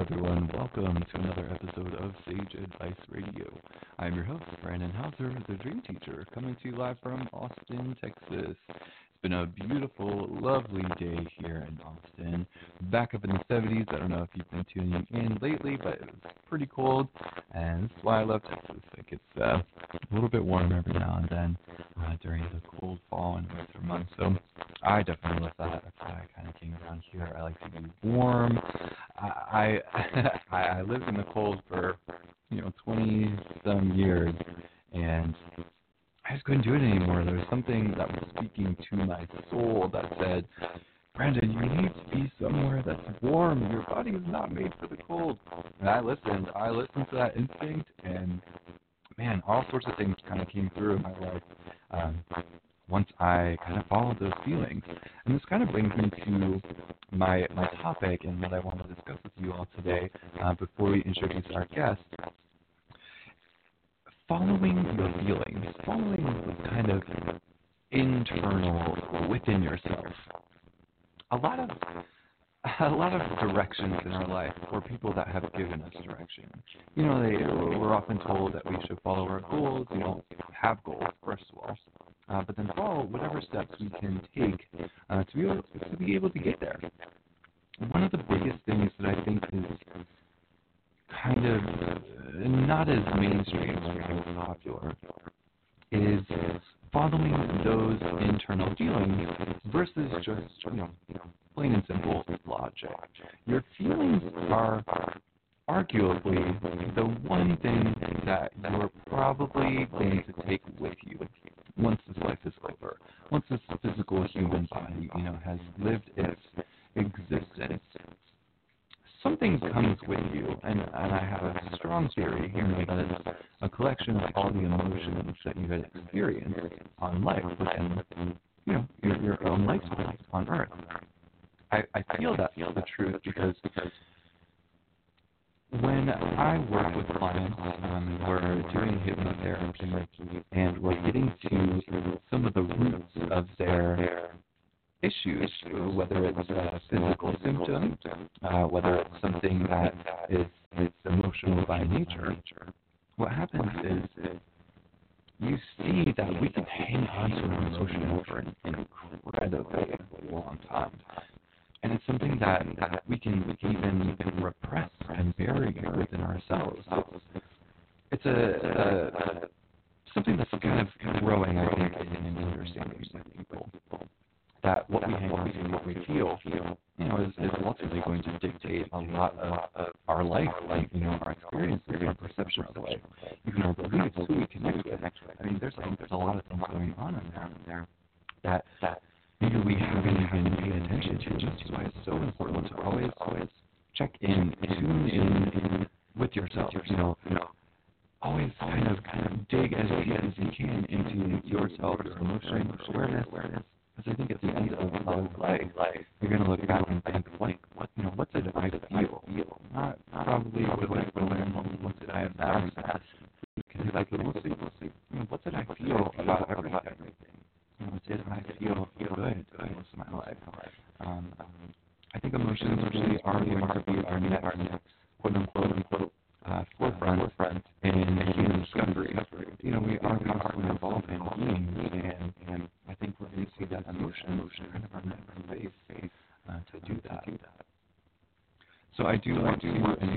Hello, everyone. Welcome to another episode of Sage Advice Radio. I'm your host, Brandon Hauser, the Dream Teacher, coming to you live from Austin, Texas. Been a beautiful, lovely day here in Austin. Back up in the 70s. I don't know if you've been tuning in lately, but it was pretty cold, and that's why I love Texas. It gets uh, a little bit warm every now and then uh, during the cold fall and winter months. So I definitely love that. That's why I kind of came around here. I like to be warm. I I, I lived in the cold for you know 20 some years, and I just couldn't do it anymore. There was something that was speaking to my soul that said, Brandon, you need to be somewhere that's warm. Your body is not made for the cold. And I listened. I listened to that instinct, and man, all sorts of things kind of came through in my life. Um, once I kind of followed those feelings. And this kind of brings me to my my topic and what I want to discuss with you all today uh, before we introduce our guest. Following your feelings, following kind of internal within yourself. A lot of a lot of directions in our life or people that have given us direction. You know, they we're often told that we should follow our goals. We don't have goals, first of all, uh, but then follow whatever steps we can take uh, to be able to be able to get there. One of the biggest things that I think is kind of not as mainstream or as popular is following those internal feelings versus just you know plain and simple logic. Your feelings are arguably the one thing that you're probably going to take with you once this life is over, once this physical human body, you know, has lived its existence. Something comes with you, and, and I have a strong theory here that it's a collection of all the emotions that you had experienced on life do want to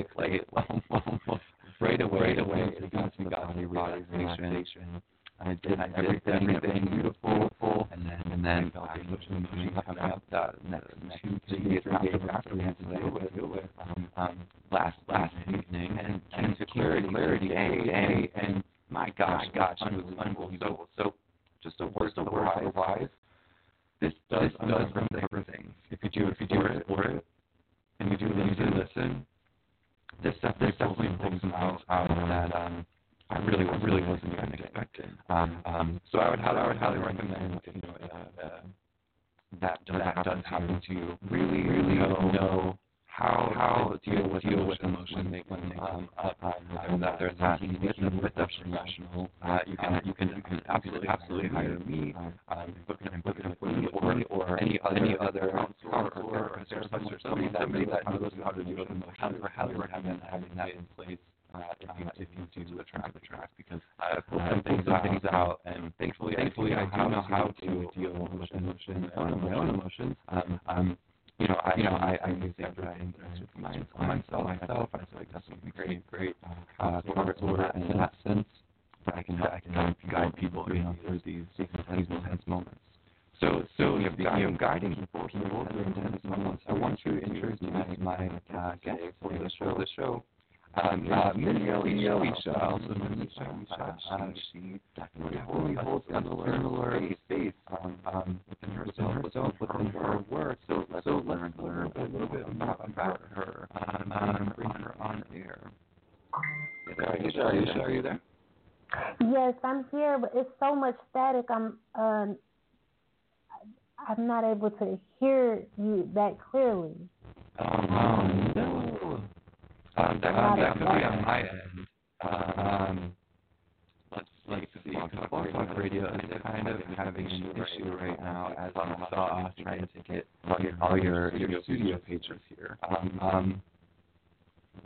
it's like it almost right away, right away, it becomes God's body relaxation on she definitely fully holds similar, similar space um, um, within herself, within within her work. So let's so learn, learn a little bit about, about her um, um, on her on air. Aisha, Aisha, are you there? Yes, I'm here, but it's so much static. I'm um, I'm not able to hear you that clearly. Um, no. Um, that, um, that could be on my end. Um, like on Talk, Talk Radio is kind of having an issue right now as I saw trying to get all your, your studio pages here. Um, um,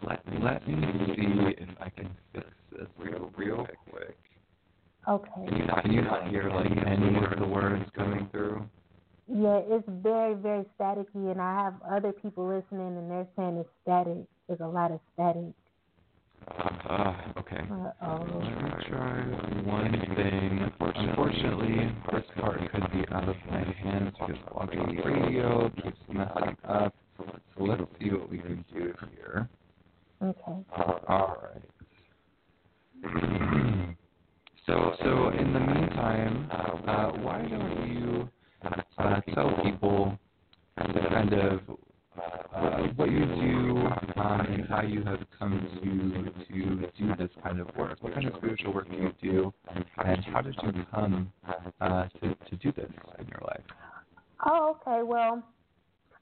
let, me, let me see if I can fix this real, real quick. Okay. Can you not, can you not hear like any of the words coming through? Yeah, it's very, very staticky, and I have other people listening, and they're saying it's static. There's a lot of static. Uh, okay. Uh, Let me try one thing. Unfortunately, this card could be out of my hands because watching the radio keeps messing up. So let's see what we can do here. Okay. Uh, all right. so, so in the meantime, uh, why don't you uh, tell people kind of uh, what you do um, and how you have come to to do this kind of work. What kind of spiritual work do you do, and how did you come uh, to to do this in your life? Oh, okay. Well,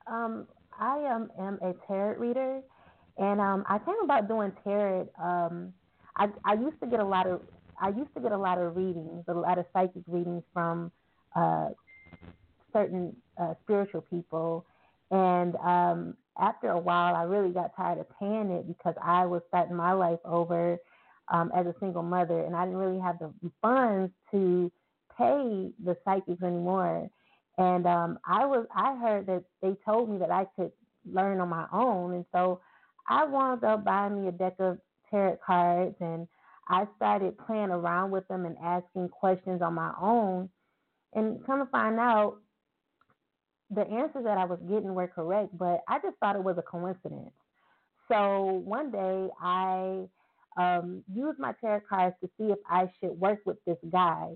um, I am, am a tarot reader, and um, I came about doing tarot. Um, I I used to get a lot of I used to get a lot of readings, a lot of psychic readings from uh, certain uh, spiritual people and um, after a while, I really got tired of paying it because I was starting my life over um, as a single mother, and I didn't really have the funds to pay the psychics anymore. And um, I was I heard that they told me that I could learn on my own, and so I wound up buying me a deck of tarot cards, and I started playing around with them and asking questions on my own. And come to find out, the answers that I was getting were correct, but I just thought it was a coincidence. So one day I um, used my tarot cards to see if I should work with this guy,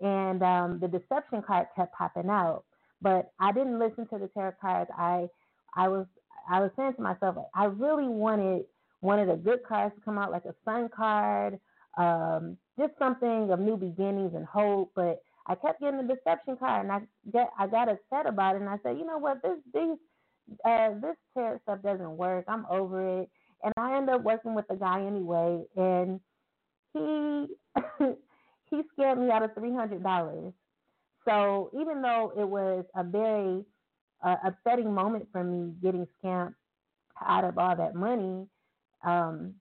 and um, the deception card kept popping out. But I didn't listen to the tarot cards. I I was I was saying to myself, I really wanted one of the good cards to come out, like a sun card, um, just something of new beginnings and hope. But I kept getting the deception card, and I get I got upset about it, and I said, you know what, this these uh, this tarot stuff doesn't work. I'm over it, and I ended up working with the guy anyway, and he he scared me out of three hundred dollars. So even though it was a very uh, upsetting moment for me getting scammed out of all that money, um,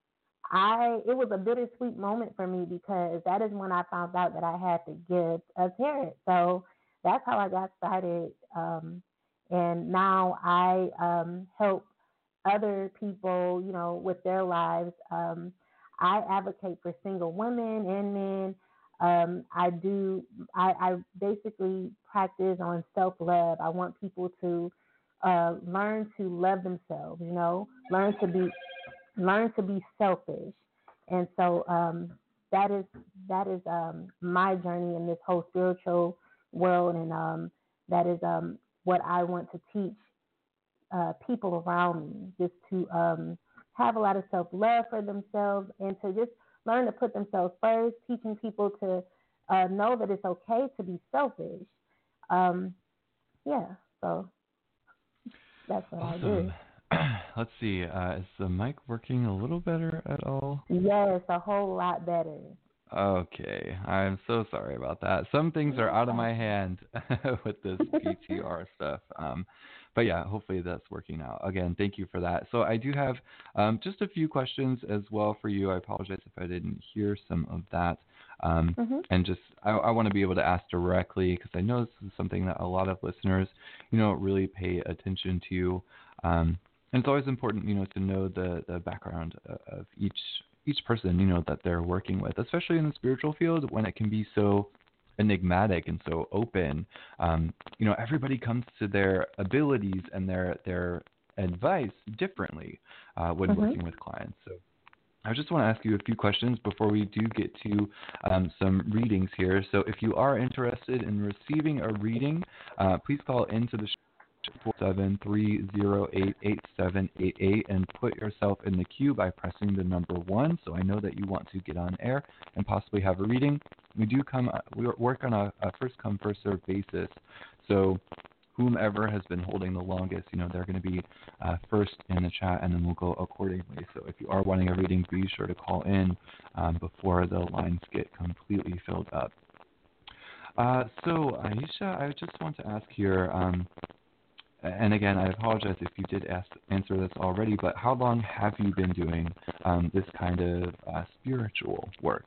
I it was a bittersweet moment for me because that is when I found out that I had to give a parent. So that's how I got started. Um, and now I um, help other people, you know, with their lives. Um, I advocate for single women and men. Um, I do. I, I, basically practice on self love. I want people to uh, learn to love themselves. You know, learn to be learn to be selfish. And so um, that is that is um, my journey in this whole spiritual world, and um, that is um, what I want to teach uh, people around me, just to um, have a lot of self love for themselves and to just learn to put themselves first, teaching people to uh, know that it's okay to be selfish. Um, yeah, so that's what awesome. I do. Let's see. Uh, is the mic working a little better at all? Yes, a whole lot better. Okay, I'm so sorry about that. Some things are out of my hand with this BTR stuff. Um, but yeah, hopefully that's working out. Again, thank you for that. So I do have um, just a few questions as well for you. I apologize if I didn't hear some of that. Um, mm-hmm. And just I, I want to be able to ask directly because I know this is something that a lot of listeners, you know, really pay attention to. Um, and it's always important, you know, to know the the background uh, of each each person, you know, that they're working with, especially in the spiritual field when it can be so enigmatic and so open. Um, you know, everybody comes to their abilities and their their advice differently uh, when mm-hmm. working with clients. So. I just want to ask you a few questions before we do get to um, some readings here. So, if you are interested in receiving a reading, uh, please call into the show Four seven three zero eight eight seven eight eight, and put yourself in the queue by pressing the number 1 so I know that you want to get on air and possibly have a reading. We do come uh, we work on a, a first come first serve basis. So whomever has been holding the longest, you know, they're going to be uh, first in the chat, and then we'll go accordingly. So if you are wanting a reading, be sure to call in um, before the lines get completely filled up. Uh, so Aisha, I just want to ask here. Um, and again, I apologize if you did ask, answer this already, but how long have you been doing um, this kind of uh, spiritual work?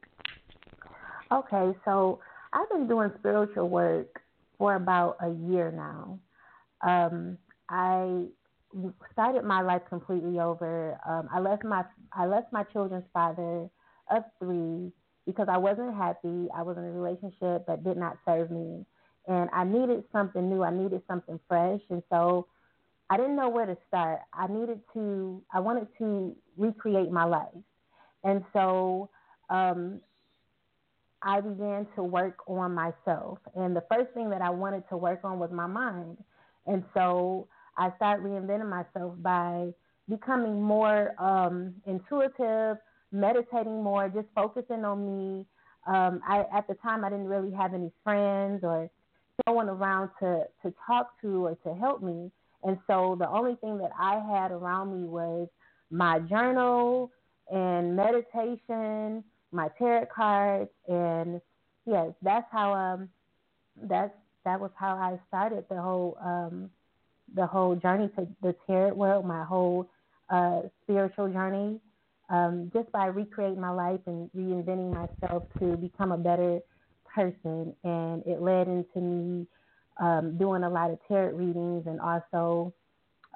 Okay, so I've been doing spiritual work for about a year now. Um, I started my life completely over. Um, I left my I left my children's father of three because I wasn't happy. I was in a relationship that did not serve me and I needed something new. I needed something fresh, and so I didn't know where to start. I needed to. I wanted to recreate my life, and so um, I began to work on myself. And the first thing that I wanted to work on was my mind, and so I started reinventing myself by becoming more um, intuitive, meditating more, just focusing on me, um, I at the time I didn't really have any friends or no one around to to talk to or to help me, and so the only thing that I had around me was my journal and meditation, my tarot cards, and yes, that's how um that's that was how I started the whole um the whole journey to the tarot world, my whole uh, spiritual journey, um, just by recreating my life and reinventing myself to become a better person. And it led into me um, doing a lot of tarot readings and also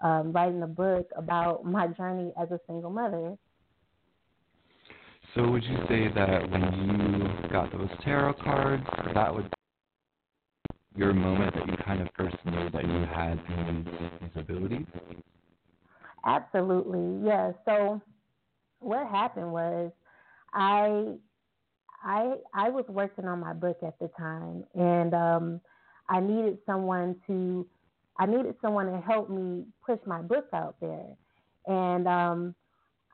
um, writing a book about my journey as a single mother. So, would you say that when you got those tarot cards, that was your moment that you kind of first knew that you had these, abilities? Absolutely, yeah. So what happened was I I I was working on my book at the time and um I needed someone to I needed someone to help me push my book out there. And um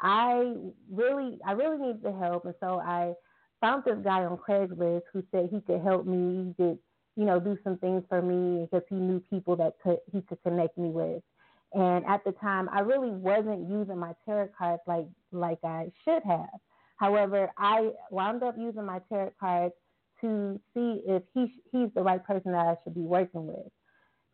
I really I really needed the help and so I found this guy on Craigslist who said he could help me, he could, you know, do some things for me because he knew people that could he could connect me with. And at the time, I really wasn't using my tarot cards like like I should have. However, I wound up using my tarot cards to see if he he's the right person that I should be working with.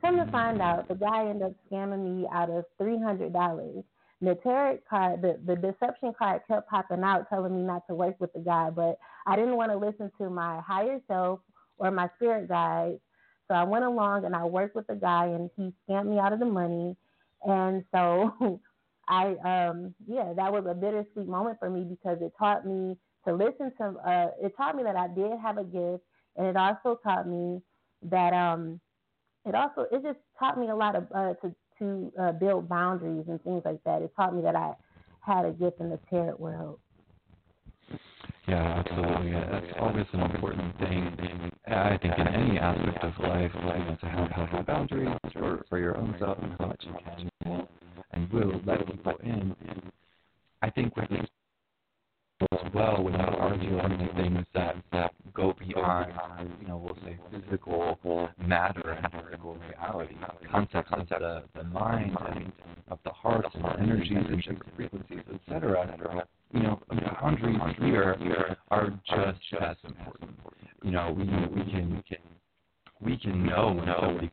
Come to find out, the guy ended up scamming me out of three hundred dollars. The tarot card, the, the deception card kept popping out, telling me not to work with the guy, but I didn't want to listen to my higher self or my spirit guides. So I went along and I worked with the guy, and he scammed me out of the money. And so I um yeah, that was a bittersweet moment for me because it taught me to listen to uh it taught me that I did have a gift and it also taught me that um it also it just taught me a lot of uh to to uh, build boundaries and things like that. It taught me that I had a gift in the tarot world. Yeah, absolutely. That's always an important thing. I think in any aspect of life, like to have healthy boundaries for, for your own self and how much you can and will let people in. And I think with these as well without arguing things that that go beyond, you know, we'll say physical matter and physical reality, concepts of the, the mind and of the heart and energies and frequencies, etcetera etc. You know, boundaries here are just as important. You know, we we can we can know when somebody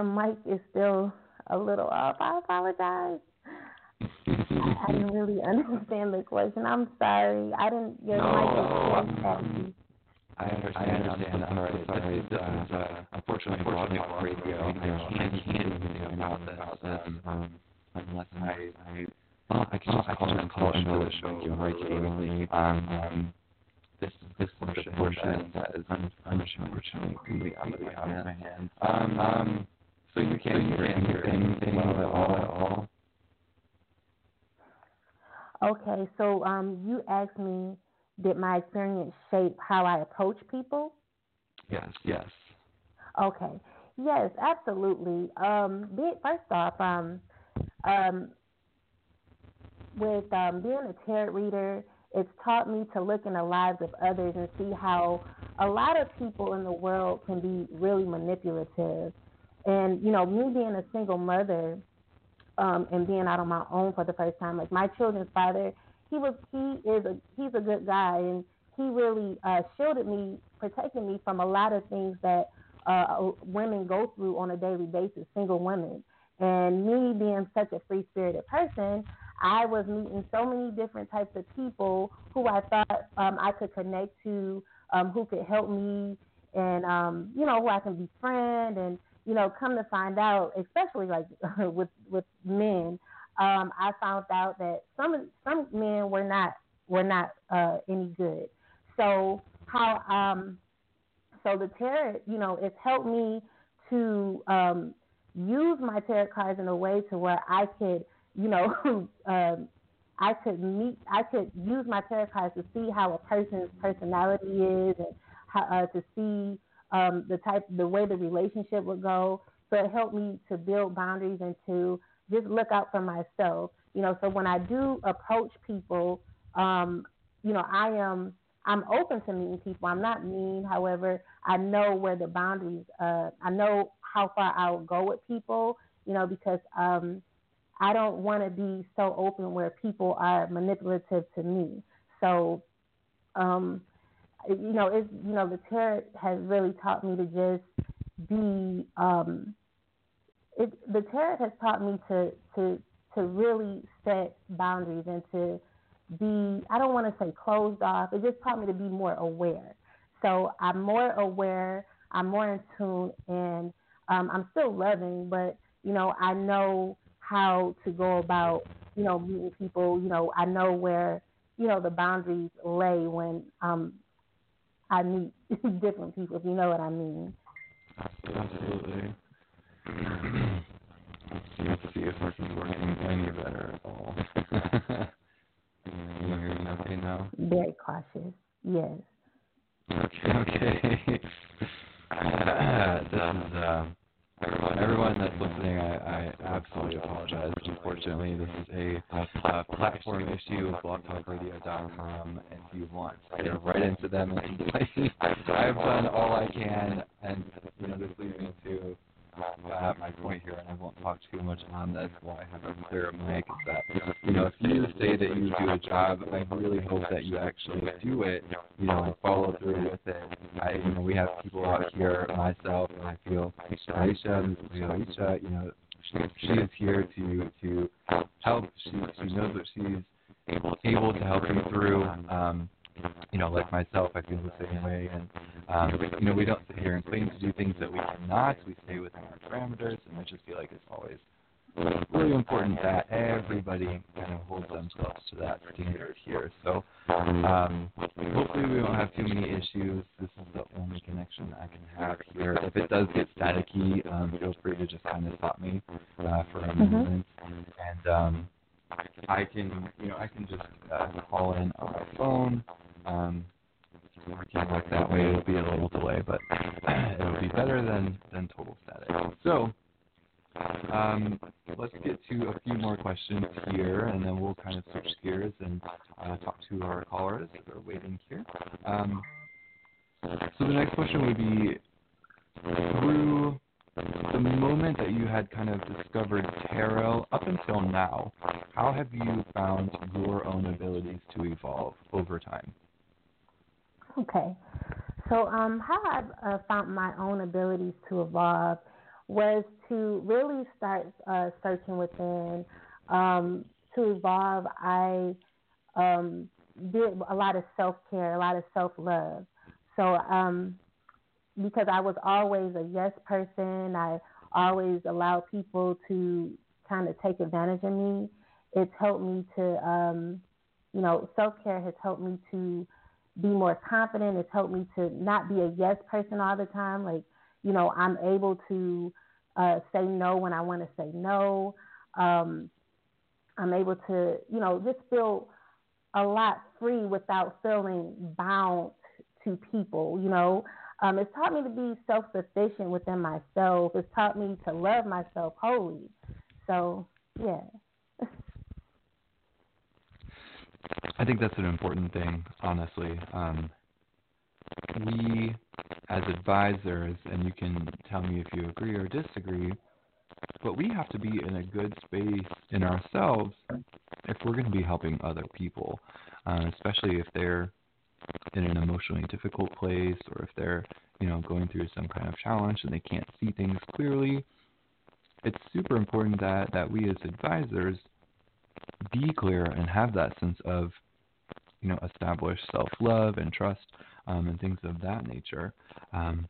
your mic is still a little off. I apologize. I didn't really understand the question. I'm sorry. I didn't. Your no, mic is I understand. I understand. I'm sorry. sorry. This is uh, unfortunately Blog Talk Radio. I can't, I can't do about this um, um, unless I, I well, I can just I call, call into the show regularly. Um, um, this this portion, portion that is unfortunately completely out of my hands. Um, um, so you can't hear anything at all at all. Okay, so um, you asked me, did my experience shape how I approach people? Yes, yes. Okay, yes, absolutely. Um, first off, um, um, with um, being a tarot reader, it's taught me to look in the lives of others and see how a lot of people in the world can be really manipulative. And you know, me being a single mother, um, and being out on my own for the first time. Like my children's father, he was he is a he's a good guy, and he really uh, shielded me, protected me from a lot of things that uh, women go through on a daily basis, single women. And me being such a free spirited person, I was meeting so many different types of people who I thought um, I could connect to, um, who could help me, and um, you know who I can befriend and you know, come to find out, especially like with with men, um, I found out that some some men were not were not uh, any good. So how um, so the tarot, you know, it's helped me to um, use my tarot cards in a way to where I could, you know, um, I could meet, I could use my tarot cards to see how a person's personality is and how, uh, to see um, the type, the way the relationship would go. So it helped me to build boundaries and to just look out for myself. You know, so when I do approach people, um, you know, I am I'm open to meeting people. I'm not mean. However, I know where the boundaries. Uh, I know how far I'll go with people. You know, because um, I don't want to be so open where people are manipulative to me. So, um, you know, it's you know, the tarot has really taught me to just be. Um, it, the tarot has taught me to to to really set boundaries and to be. I don't want to say closed off. It just taught me to be more aware. So I'm more aware. I'm more in tune, and um, I'm still loving, but you know, I know how to go about, you know, meeting people. You know, I know where, you know, the boundaries lay when um, I meet different people, if you know what I mean. Absolutely. Let's see, let's see if this is working any better at all. you hear okay now? Very cautious, yes. Okay, okay. uh, this is, uh, Everyone, everyone that's listening, I, I absolutely apologize. Unfortunately, this is a, a platform issue with blogtalkradio.com, and if you want to get right into them and complain, I've done all I can, and you know this leads me to uh, my point here, and I won't talk too much on this while I have a clear mic. Is that you know if you say that you do a job, I really hope that you actually do it. You know, and follow through with it. I you know we have people out here, myself, and I feel Aisha, Aisha, you know, she, she is here to to help. She she knows what she's able to help you through. Um, you know, like myself, I feel the same way. And, um, you know, we don't sit here and claim to do things that we cannot. We stay within our parameters, and I just feel like it's always really important that everybody kind of holds themselves to that standard here. So um, hopefully we won't have too many issues. This is the only connection I can have here. If it does get staticky, um, feel free to just kind of stop me uh, for a mm-hmm. moment. And um, I can, you know, I can just uh, call in on my phone. Um, working like that way, it'll be a little delay, but it'll be better than than total static. So. Um, let's get to a few more questions here, and then we'll kind of switch gears and uh, talk to our callers that are waiting here. Um, so the next question would be through the moment that you had kind of discovered tarot up until now, how have you found your own abilities to evolve over time? Okay. So, um, how I've uh, found my own abilities to evolve was to really start uh, searching within. Um, to evolve, I um, did a lot of self care, a lot of self love. so um, because I was always a yes person, I always allowed people to kind of take advantage of me. It's helped me to, um, you know, self care has helped me to be more confident. It's helped me to not be a yes person all the time. Like, you know, I'm able to uh, say no when I want to say no. Um, I'm able to, you know, just feel a lot free without feeling bound to people, you know. Um, it's taught me to be self sufficient within myself. It's taught me to love myself wholly. So, yeah. I think that's an important thing, honestly. Um, we, as advisors, and you can tell me if you agree or disagree, but we have to be in a good space in ourselves if we're going to be helping other people, uh, especially if they're in an emotionally difficult place or if they're, you know, going through some kind of challenge and they can't see things clearly. It's super important that, that we as advisors be clear and have that sense of, you know, established self love and trust um, and things of that nature. Um,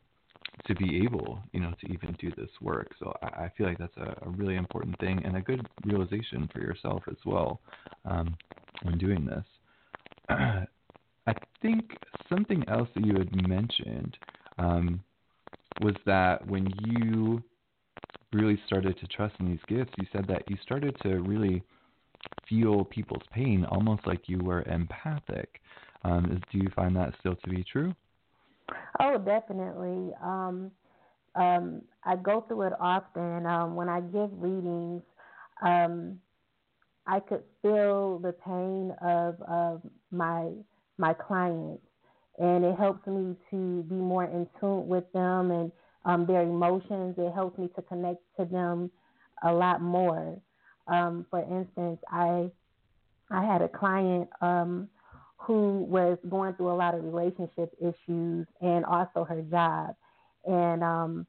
to be able, you know, to even do this work. So I, I feel like that's a, a, really important thing and a good realization for yourself as well um, when doing this. I think something else that you had mentioned um, was that when you really started to trust in these gifts, you said that you started to really feel people's pain almost like you were empathic. Um, is, do you find that still to be true? Oh, definitely. Um, um, I go through it often. Um, when I give readings, um, I could feel the pain of, of my my clients, and it helps me to be more in tune with them and um, their emotions. It helps me to connect to them a lot more. Um, for instance, I I had a client um, who was going through a lot of relationship issues and also her job, and um,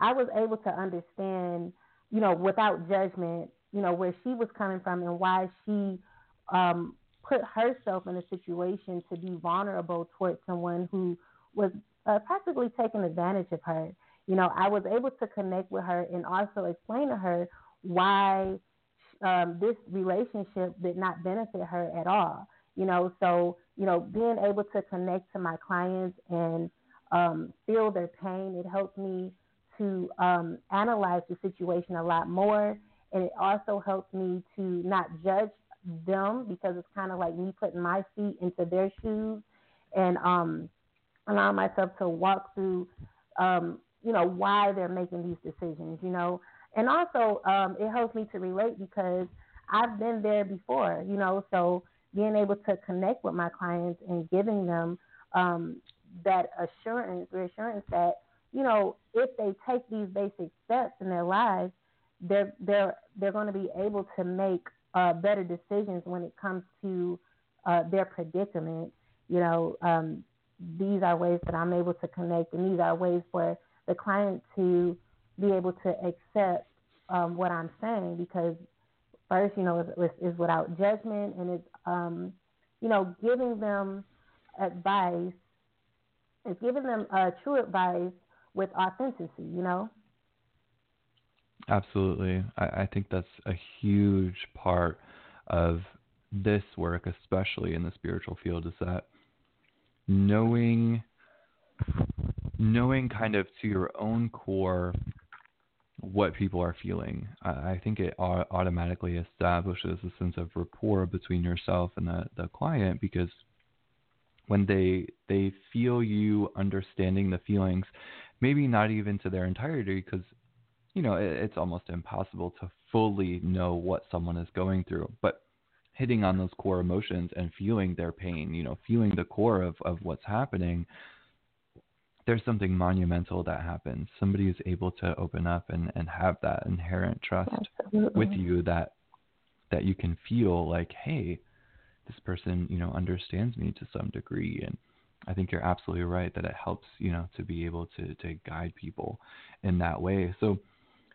I was able to understand, you know, without judgment, you know, where she was coming from and why she um, put herself in a situation to be vulnerable towards someone who was uh, practically taking advantage of her. You know, I was able to connect with her and also explain to her why um, this relationship did not benefit her at all. You know, so you know, being able to connect to my clients and um, feel their pain, it helped me to um, analyze the situation a lot more, and it also helped me to not judge them because it's kind of like me putting my feet into their shoes and um, allow myself to walk through, um, you know, why they're making these decisions, you know. And also, um, it helps me to relate because I've been there before, you know, so being able to connect with my clients and giving them um, that assurance, reassurance that, you know, if they take these basic steps in their lives, they're they're they're going to be able to make uh, better decisions when it comes to uh, their predicament. You know, um, these are ways that I'm able to connect, and these are ways for the client to be able to accept um, what I'm saying because first, you know, is, is without judgment and it's, um, you know, giving them advice, it's giving them uh, true advice with authenticity, you know? Absolutely. I, I think that's a huge part of this work, especially in the spiritual field, is that knowing knowing kind of to your own core what people are feeling. I, I think it automatically establishes a sense of rapport between yourself and the, the client because when they they feel you understanding the feelings, maybe not even to their entirety because you know, it, it's almost impossible to fully know what someone is going through. But hitting on those core emotions and feeling their pain, you know, feeling the core of, of what's happening, there's something monumental that happens. Somebody is able to open up and, and have that inherent trust Absolutely. with you that that you can feel like, hey, this person, you know, understands me to some degree and I think you're absolutely right that it helps, you know, to be able to, to guide people in that way. So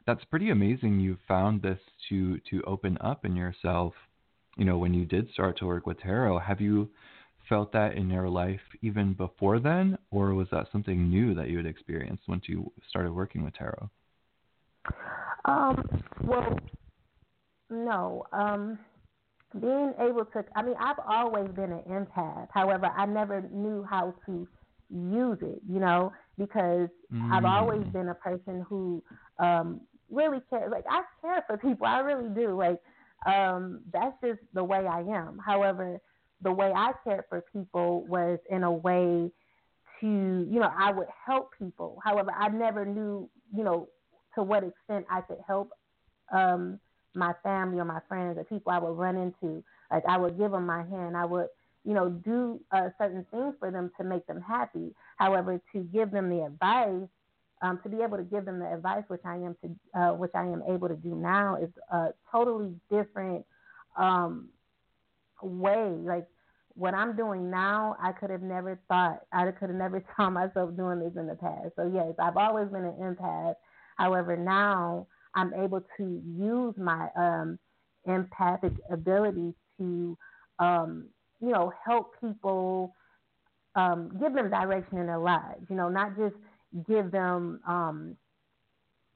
that's pretty amazing you found this to to open up in yourself you know when you did start to work with tarot have you felt that in your life even before then, or was that something new that you had experienced once you started working with tarot? Um, well, no. Um, being able to, I mean, I've always been an empath. However, I never knew how to use it, you know, because mm. I've always been a person who um really care. Like, I care for people. I really do. Like, um, that's just the way I am. However, the way I cared for people was in a way to, you know, I would help people. However, I never knew, you know, to what extent I could help um, my family or my friends or people I would run into. Like I would give them my hand. I would, you know, do uh, certain things for them to make them happy. However, to give them the advice, um, to be able to give them the advice which I am to, uh, which I am able to do now, is a totally different um, way. Like what I'm doing now, I could have never thought, I could have never saw myself doing this in the past. So yes, I've always been an empath. However, now I'm able to use my um, empathic ability to, um, you know, help people, um, give them direction in their lives. You know, not just give them, um,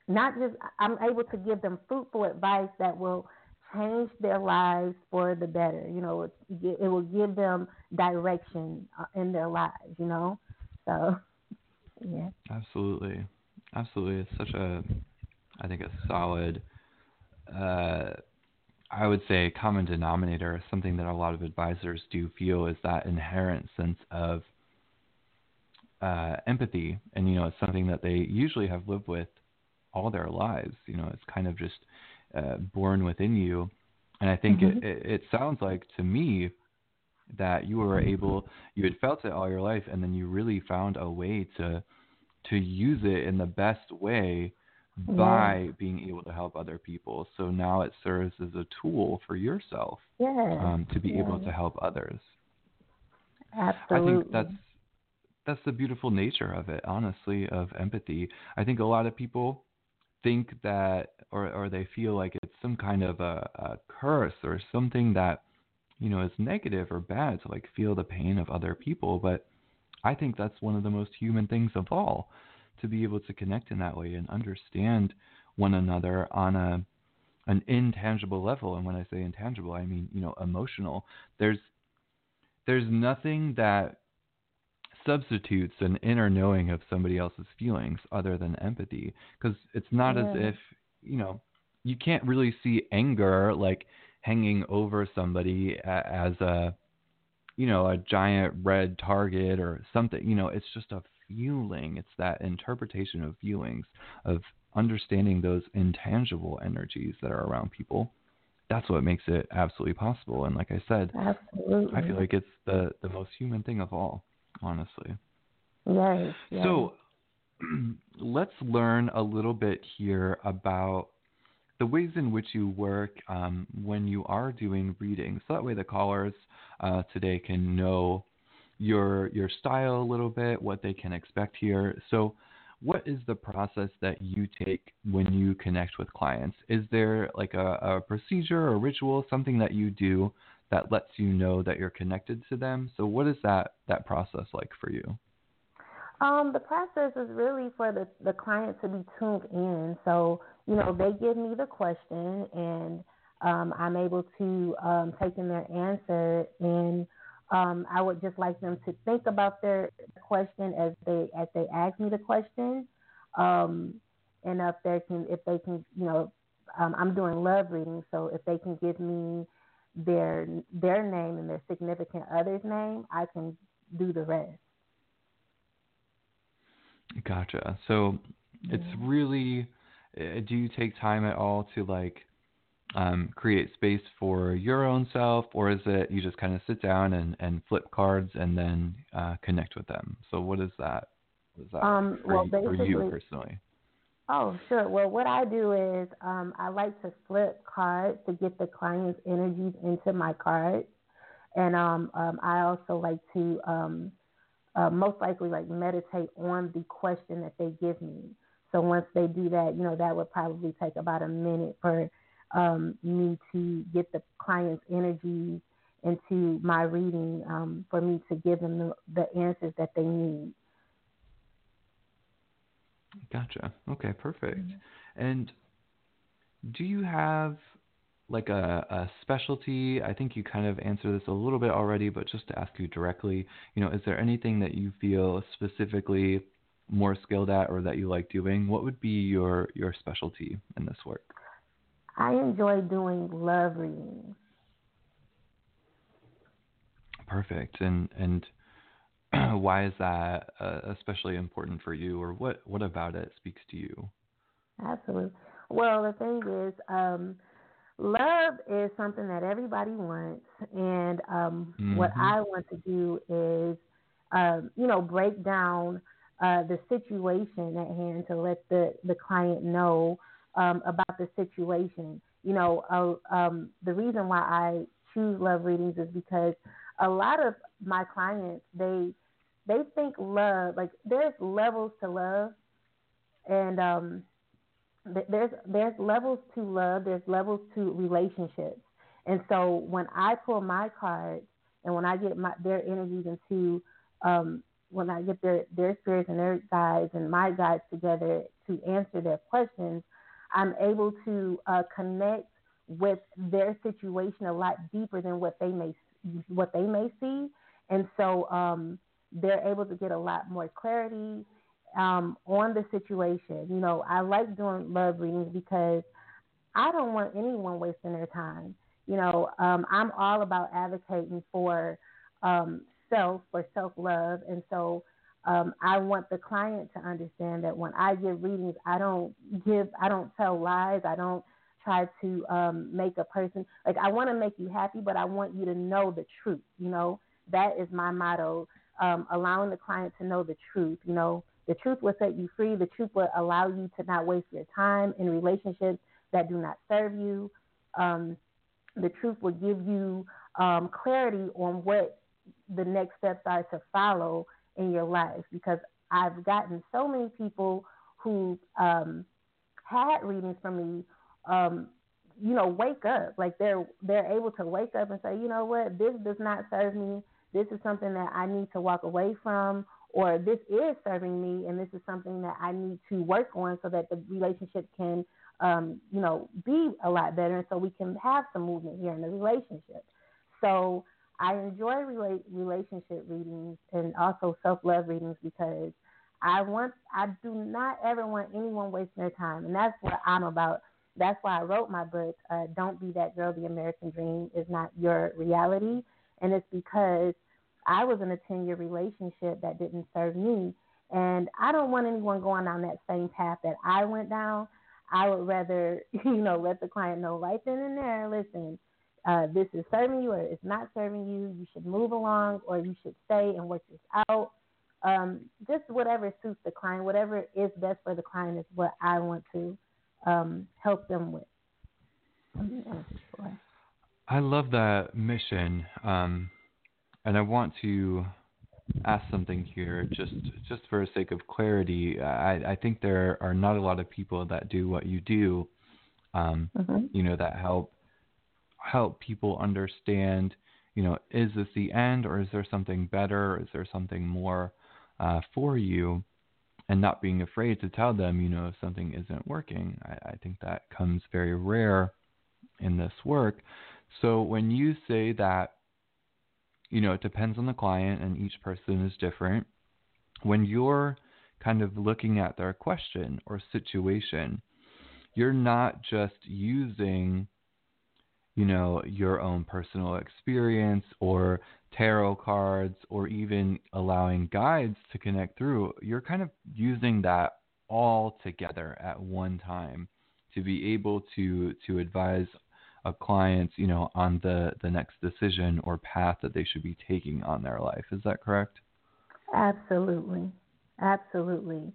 not just I'm able to give them fruitful advice that will change their lives for the better. You know, it, it will give them direction uh, in their lives. You know, so yeah. Absolutely, absolutely. It's such a I think a solid, uh, I would say, common denominator, something that a lot of advisors do feel is that inherent sense of uh, empathy, and you know, it's something that they usually have lived with all their lives. You know, it's kind of just uh, born within you, and I think mm-hmm. it, it, sounds like to me that you were able, you had felt it all your life, and then you really found a way to to use it in the best way by being able to help other people. So now it serves as a tool for yourself um, to be able to help others. Absolutely. I think that's that's the beautiful nature of it, honestly, of empathy. I think a lot of people think that or or they feel like it's some kind of a, a curse or something that you know is negative or bad to like feel the pain of other people, but I think that's one of the most human things of all to be able to connect in that way and understand one another on a an intangible level and when i say intangible i mean you know emotional there's there's nothing that substitutes an inner knowing of somebody else's feelings other than empathy because it's not yeah. as if you know you can't really see anger like hanging over somebody as a you know a giant red target or something you know it's just a feeling. It's that interpretation of feelings, of understanding those intangible energies that are around people. That's what makes it absolutely possible. And like I said, absolutely. I feel like it's the the most human thing of all, honestly. Yes. yes. So let's learn a little bit here about the ways in which you work um, when you are doing readings. So that way the callers uh, today can know your your style a little bit, what they can expect here. So, what is the process that you take when you connect with clients? Is there like a, a procedure or ritual, something that you do that lets you know that you're connected to them? So, what is that that process like for you? Um, the process is really for the, the client to be tuned in. So, you know, they give me the question and um, I'm able to um, take in their answer and um, I would just like them to think about their question as they as they ask me the question, um, and if they can if they can you know um, I'm doing love reading, so if they can give me their their name and their significant other's name, I can do the rest. Gotcha. So it's really. Uh, do you take time at all to like um, create space for your own self, or is it you just kind of sit down and, and flip cards and then uh, connect with them? So what is that? What is that um, for, well, for you personally? Oh, sure. Well, what I do is um, I like to flip cards to get the client's energies into my cards, and um, um, I also like to um, uh, most likely like meditate on the question that they give me. So once they do that, you know, that would probably take about a minute for um, me to get the client's energies into my reading um, for me to give them the, the answers that they need. Gotcha. Okay, perfect. Mm-hmm. And do you have like a, a specialty? I think you kind of answered this a little bit already, but just to ask you directly, you know, is there anything that you feel specifically more skilled at or that you like doing? What would be your your specialty in this work? I enjoy doing love readings. Perfect. And and why is that uh, especially important for you, or what what about it speaks to you? Absolutely. Well, the thing is, um, love is something that everybody wants, and um, mm-hmm. what I want to do is, um, you know, break down uh, the situation at hand to let the the client know um, about the situation. You know, uh, um, the reason why I choose love readings is because a lot of my clients they they think love like there's levels to love, and um, there's there's levels to love, there's levels to relationships, and so when I pull my cards and when I get my their energies into um, when I get their their spirits and their guides and my guides together to answer their questions, I'm able to uh, connect with their situation a lot deeper than what they may what they may see, and so um, they're able to get a lot more clarity um, on the situation. You know, I like doing love readings because I don't want anyone wasting their time. You know, um, I'm all about advocating for um, self, for self love, and so um, I want the client to understand that when I give readings, I don't give, I don't tell lies, I don't try to um, make a person like I want to make you happy, but I want you to know the truth. You know, that is my motto. Um, allowing the client to know the truth. You know, the truth will set you free. The truth will allow you to not waste your time in relationships that do not serve you. Um, the truth will give you um, clarity on what the next steps are to follow in your life because I've gotten so many people who um, had readings from me, um, you know, wake up. Like they're they're able to wake up and say, you know what, this does not serve me. This is something that I need to walk away from, or this is serving me and this is something that I need to work on so that the relationship can, um, you know, be a lot better and so we can have some movement here in the relationship. So I enjoy rela- relationship readings and also self love readings because I want, I do not ever want anyone wasting their time. And that's what I'm about. That's why I wrote my book, uh, Don't Be That Girl, The American Dream is Not Your Reality. And it's because I was in a 10 year relationship that didn't serve me. And I don't want anyone going down that same path that I went down. I would rather, you know, let the client know right then and there, listen, uh, this is serving you or it's not serving you. You should move along or you should stay and work this out. Um, just whatever suits the client, whatever is best for the client is what I want to um, help them with. I love that mission. Um, and I want to ask something here, just just for the sake of clarity. I, I think there are not a lot of people that do what you do. Um, mm-hmm. You know that help help people understand. You know, is this the end, or is there something better? Is there something more uh, for you? And not being afraid to tell them, you know, if something isn't working. I, I think that comes very rare in this work. So when you say that you know, it depends on the client and each person is different. When you're kind of looking at their question or situation, you're not just using, you know, your own personal experience or tarot cards or even allowing guides to connect through. You're kind of using that all together at one time to be able to to advise a client, you know, on the the next decision or path that they should be taking on their life. Is that correct? Absolutely, absolutely.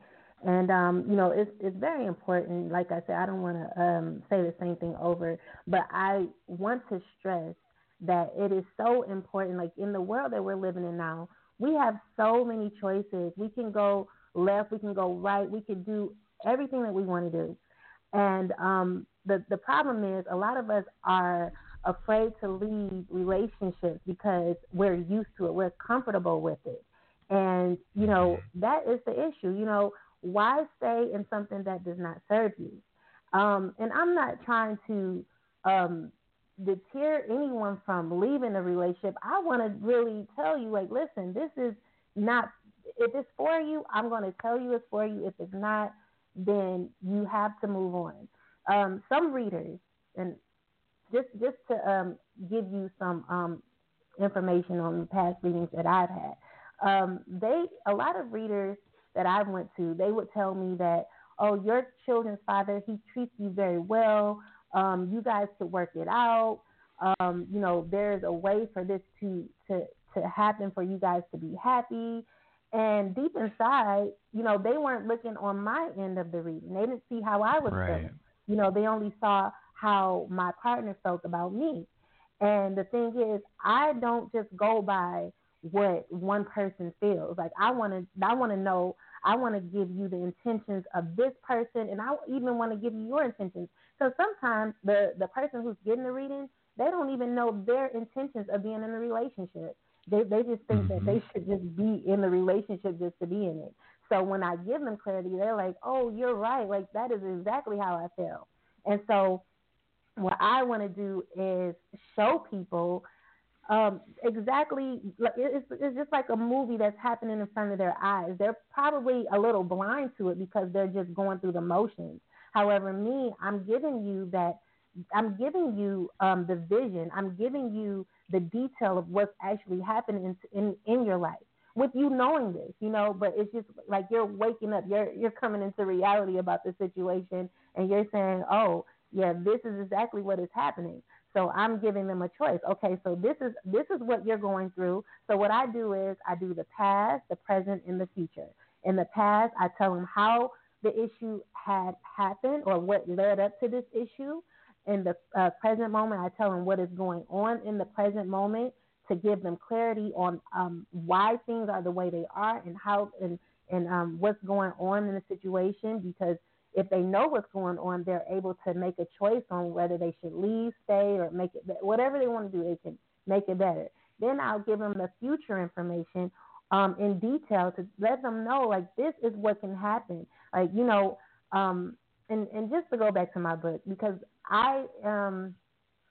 And um, you know, it's it's very important. Like I said, I don't want to um, say the same thing over, but I want to stress that it is so important. Like in the world that we're living in now, we have so many choices. We can go left, we can go right, we can do everything that we want to do. And um, the the problem is a lot of us are afraid to leave relationships because we're used to it, we're comfortable with it. And, you know, that is the issue. You know, why stay in something that does not serve you? Um, and I'm not trying to um, deter anyone from leaving a relationship. I want to really tell you, like, listen, this is not, if it's for you, I'm going to tell you it's for you. If it's not, then you have to move on. Um, some readers, and just just to um, give you some um, information on the past readings that I've had, um, they a lot of readers that I went to, they would tell me that, oh, your children's father, he treats you very well. Um, you guys could work it out. Um, you know, there's a way for this to to to happen for you guys to be happy. And deep inside, you know, they weren't looking on my end of the reading. They didn't see how I was right. feeling. You know, they only saw how my partner felt about me. And the thing is, I don't just go by what one person feels. Like I want to, I want to know. I want to give you the intentions of this person, and I even want to give you your intentions. So sometimes the the person who's getting the reading, they don't even know their intentions of being in a relationship. They they just think mm-hmm. that they should just be in the relationship just to be in it. So when I give them clarity, they're like, "Oh, you're right. Like that is exactly how I feel." And so what I want to do is show people um, exactly. Like it's, it's just like a movie that's happening in front of their eyes. They're probably a little blind to it because they're just going through the motions. However, me, I'm giving you that. I'm giving you um, the vision. I'm giving you the detail of what's actually happening in, in in your life with you knowing this, you know. But it's just like you're waking up. You're you're coming into reality about the situation, and you're saying, "Oh, yeah, this is exactly what is happening." So I'm giving them a choice. Okay, so this is this is what you're going through. So what I do is I do the past, the present, and the future. In the past, I tell them how the issue had happened or what led up to this issue. In the uh, present moment, I tell them what is going on in the present moment to give them clarity on um, why things are the way they are and how and and um, what's going on in the situation because if they know what's going on, they're able to make a choice on whether they should leave, stay, or make it whatever they want to do. They can make it better. Then I'll give them the future information um, in detail to let them know like this is what can happen. Like you know, um, and and just to go back to my book because I um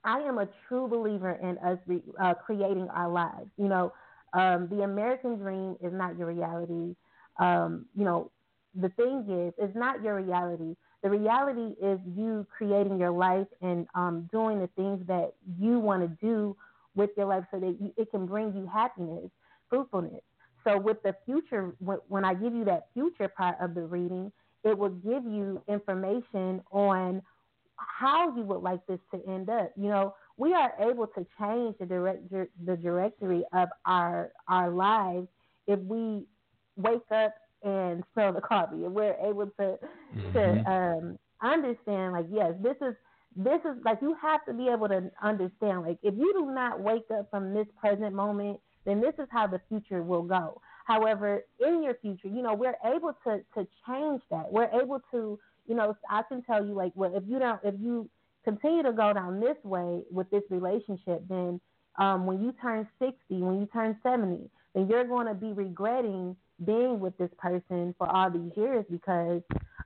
I am a true believer in us re, uh, creating our lives. You know, um, the American dream is not your reality. Um, you know, the thing is, it's not your reality. The reality is you creating your life and um, doing the things that you want to do with your life so that you, it can bring you happiness, fruitfulness. So, with the future, when I give you that future part of the reading, it will give you information on how you would like this to end up. You know, we are able to change the direct the directory of our our lives if we wake up and smell the coffee, and we're able to mm-hmm. to um, understand like yes, this is this is like you have to be able to understand like if you do not wake up from this present moment, then this is how the future will go. However, in your future, you know, we're able to to change that. We're able to, you know, I can tell you like, well, if you don't, if you continue to go down this way with this relationship, then um, when you turn 60, when you turn 70, then you're going to be regretting being with this person for all these years because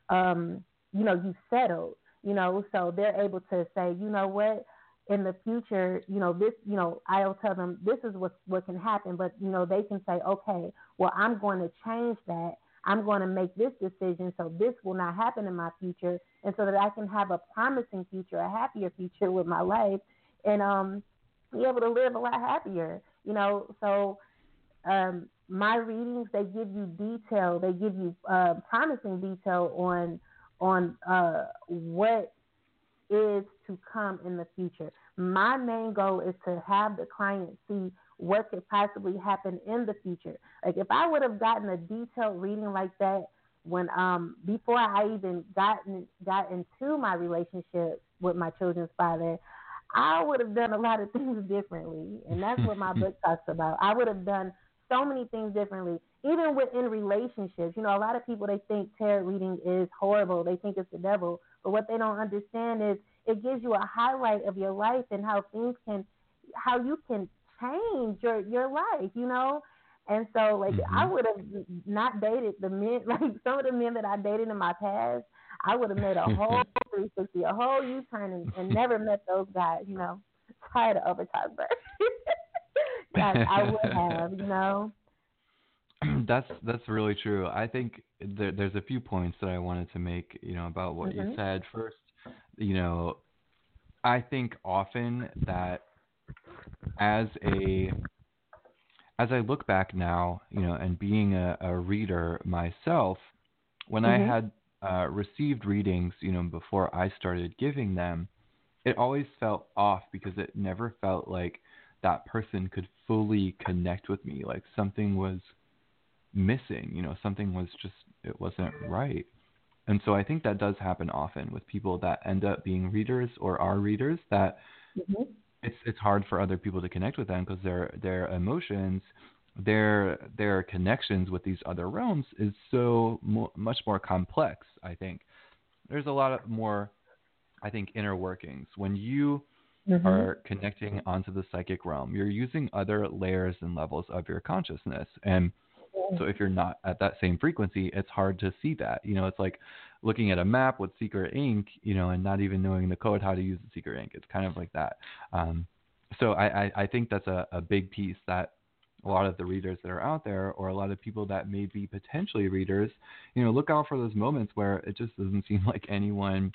um, you know you settled you know? So they're able to say you know what? In the future you know this you know i'll tell them this is what what can happen but you know they can say okay well i'm going to change that i'm going to make this decision so this will not happen in my future and so that i can have a promising future a happier future with my life and um be able to live a lot happier you know so um my readings they give you detail, they give you uh, promising detail on on uh, what is to come in the future. My main goal is to have the client see what could possibly happen in the future. Like if I would have gotten a detailed reading like that when um before I even gotten got into my relationship with my children's father, I would have done a lot of things differently. And that's what my book talks about. I would have done so many things differently. even within relationships, you know, a lot of people they think tarot reading is horrible. They think it's the devil. But what they don't understand is it gives you a highlight of your life and how things can how you can change your your life, you know? And so like mm-hmm. I would have not dated the men like some of the men that I dated in my past, I would have made a whole three sixty, a whole U turn and, and never met those guys, you know. Tired of overtime but I would have, you know. that's that's really true. I think there, there's a few points that I wanted to make, you know, about what mm-hmm. you said. First, you know, I think often that as a as I look back now, you know, and being a, a reader myself, when mm-hmm. I had uh, received readings, you know, before I started giving them, it always felt off because it never felt like that person could fully connect with me. Like something was missing. You know, something was just it wasn't right. And so I think that does happen often with people that end up being readers or are readers that mm-hmm. It's it's hard for other people to connect with them because their their emotions their their connections with these other realms is so mo- much more complex i think. There's a lot of more i think inner workings. When you mm-hmm. are connecting onto the psychic realm you're using other layers and levels of your consciousness. And so if you're not at that same frequency, it's hard to see that. You know, it's like looking at a map with secret ink, you know, and not even knowing the code how to use the secret ink. It's kind of like that. Um, so I, I, I think that's a, a big piece that a lot of the readers that are out there or a lot of people that may be potentially readers, you know, look out for those moments where it just doesn't seem like anyone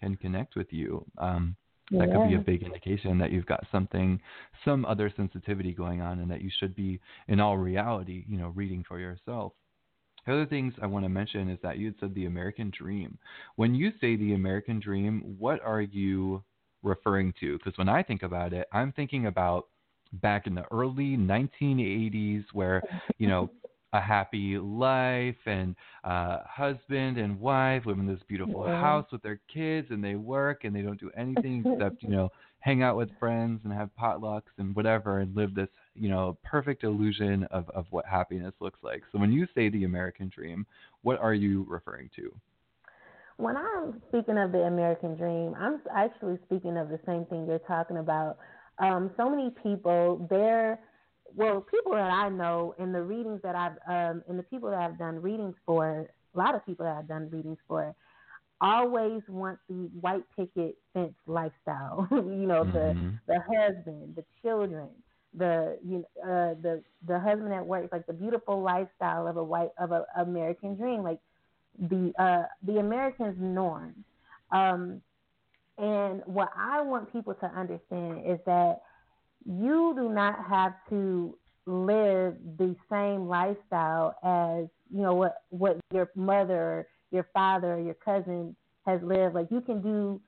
can connect with you. Um, that could be a big indication that you've got something, some other sensitivity going on, and that you should be, in all reality, you know, reading for yourself. The other things I want to mention is that you had said the American dream. When you say the American dream, what are you referring to? Because when I think about it, I'm thinking about back in the early 1980s where, you know, a happy life and uh husband and wife live in this beautiful yeah. house with their kids and they work and they don't do anything except you know hang out with friends and have potlucks and whatever and live this you know perfect illusion of of what happiness looks like. So when you say the american dream what are you referring to? When i'm speaking of the american dream i'm actually speaking of the same thing you're talking about. Um so many people they're well, people that I know and the readings that I've um and the people that I've done readings for, a lot of people that I've done readings for, always want the white picket fence lifestyle. you know, mm-hmm. the the husband, the children, the you know, uh, the the husband at work, like the beautiful lifestyle of a white of a American dream, like the uh the American's norm. Um, and what I want people to understand is that you do not have to live the same lifestyle as you know what what your mother, your father, your cousin has lived. Like you can do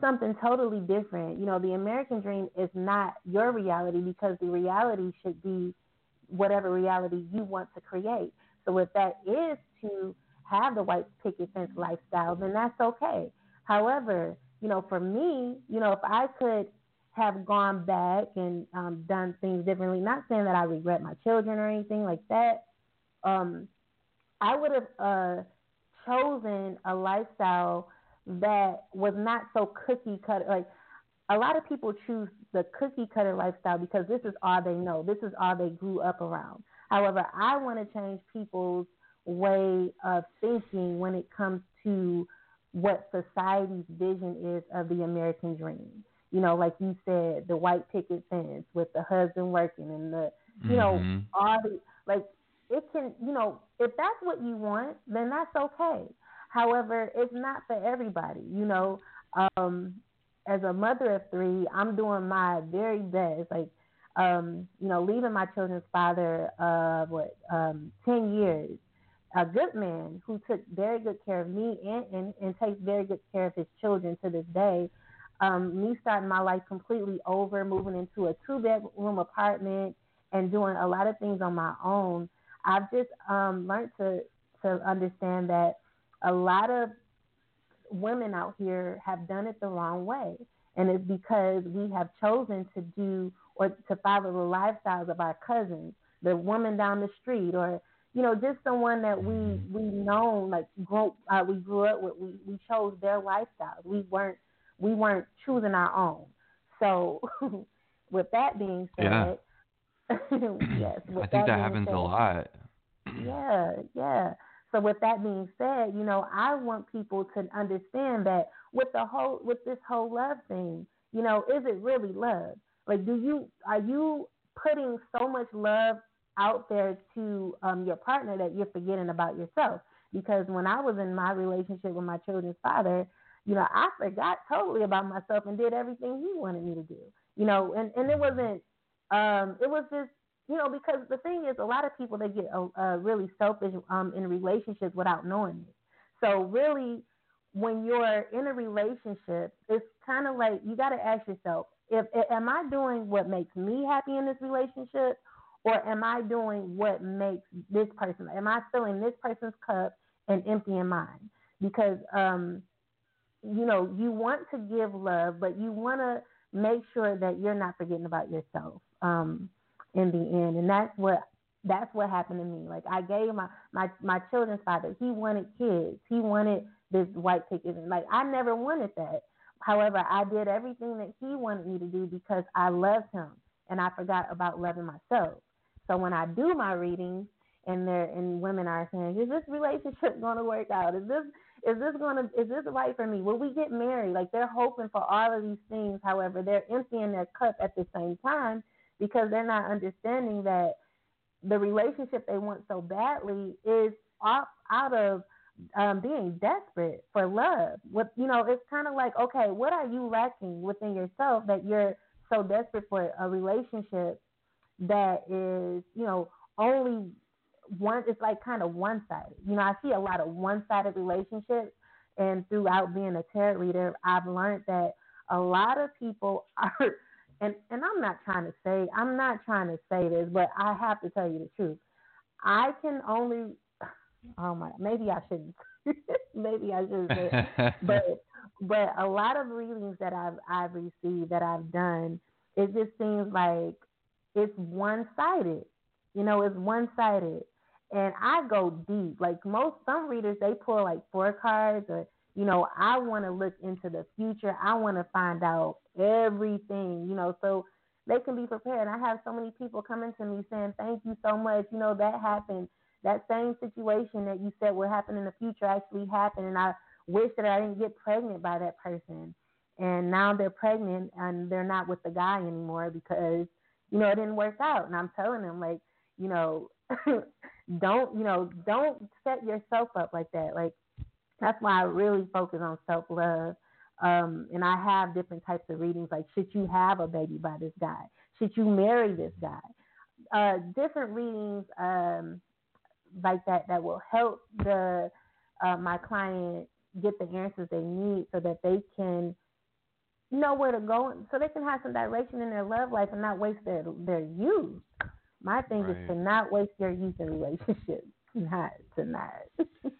something totally different. You know, the American dream is not your reality because the reality should be whatever reality you want to create. So if that is to have the white picket fence lifestyle, then that's okay. However, you know, for me, you know, if I could have gone back and um, done things differently. Not saying that I regret my children or anything like that. Um, I would have uh, chosen a lifestyle that was not so cookie cutter. Like a lot of people choose the cookie cutter lifestyle because this is all they know. This is all they grew up around. However, I want to change people's way of thinking when it comes to what society's vision is of the American dream you know, like you said, the white picket fence with the husband working and the, you mm-hmm. know, all the, like, it can, you know, if that's what you want, then that's okay. However, it's not for everybody, you know. Um, as a mother of three, I'm doing my very best, like, um, you know, leaving my children's father of what, um, 10 years, a good man who took very good care of me and, and, and takes very good care of his children to this day um, me starting my life completely over, moving into a two bedroom apartment and doing a lot of things on my own, I've just um, learned to to understand that a lot of women out here have done it the wrong way, and it's because we have chosen to do or to follow the lifestyles of our cousins, the woman down the street, or you know, just someone that we we known like grew uh, we grew up with. We we chose their lifestyle. We weren't we weren't choosing our own. So, with that being said, yeah. yes, I think that, that happens said, a lot. Yeah, yeah. So with that being said, you know, I want people to understand that with the whole with this whole love thing, you know, is it really love? Like, do you are you putting so much love out there to um, your partner that you're forgetting about yourself? Because when I was in my relationship with my children's father, you know, I forgot totally about myself and did everything he wanted me to do. You know, and and it wasn't. Um, it was just you know, because the thing is, a lot of people they get uh, uh, really selfish um, in relationships without knowing it. So really, when you're in a relationship, it's kind of like you got to ask yourself, if am I doing what makes me happy in this relationship, or am I doing what makes this person? Am I filling this person's cup and emptying mine? Because um, you know, you want to give love, but you want to make sure that you're not forgetting about yourself. Um, in the end, and that's what that's what happened to me. Like I gave my my my children's father, he wanted kids, he wanted this white picket, and like I never wanted that. However, I did everything that he wanted me to do because I loved him, and I forgot about loving myself. So when I do my readings, and there and women are saying, is this relationship going to work out? Is this is this to is this right for me? Will we get married? Like they're hoping for all of these things. However, they're emptying their cup at the same time because they're not understanding that the relationship they want so badly is off out of um, being desperate for love. What you know, it's kind of like, okay, what are you lacking within yourself that you're so desperate for a relationship that is, you know, only one. It's like kind of one sided. You know, I see a lot of one sided relationships, and throughout being a tarot reader, I've learned that a lot of people are and and I'm not trying to say I'm not trying to say this, but I have to tell you the truth. I can only oh my maybe I shouldn't maybe I should say but but a lot of readings that I've I've received that I've done, it just seems like it's one sided. You know, it's one sided. And I go deep. Like most some readers they pull like four cards or you know, I want to look into the future. I want to find out everything, you know, so they can be prepared. I have so many people coming to me saying, Thank you so much. You know, that happened. That same situation that you said would happen in the future actually happened. And I wish that I didn't get pregnant by that person. And now they're pregnant and they're not with the guy anymore because, you know, it didn't work out. And I'm telling them, like, you know, don't, you know, don't set yourself up like that. Like, that's why I really focus on self love. Um, and I have different types of readings like should you have a baby by this guy? Should you marry this guy? Uh, different readings um, like that that will help the uh, my client get the answers they need so that they can know where to go so they can have some direction in their love life and not waste their their youth. My thing right. is to not waste your youth in relationships. Not to not.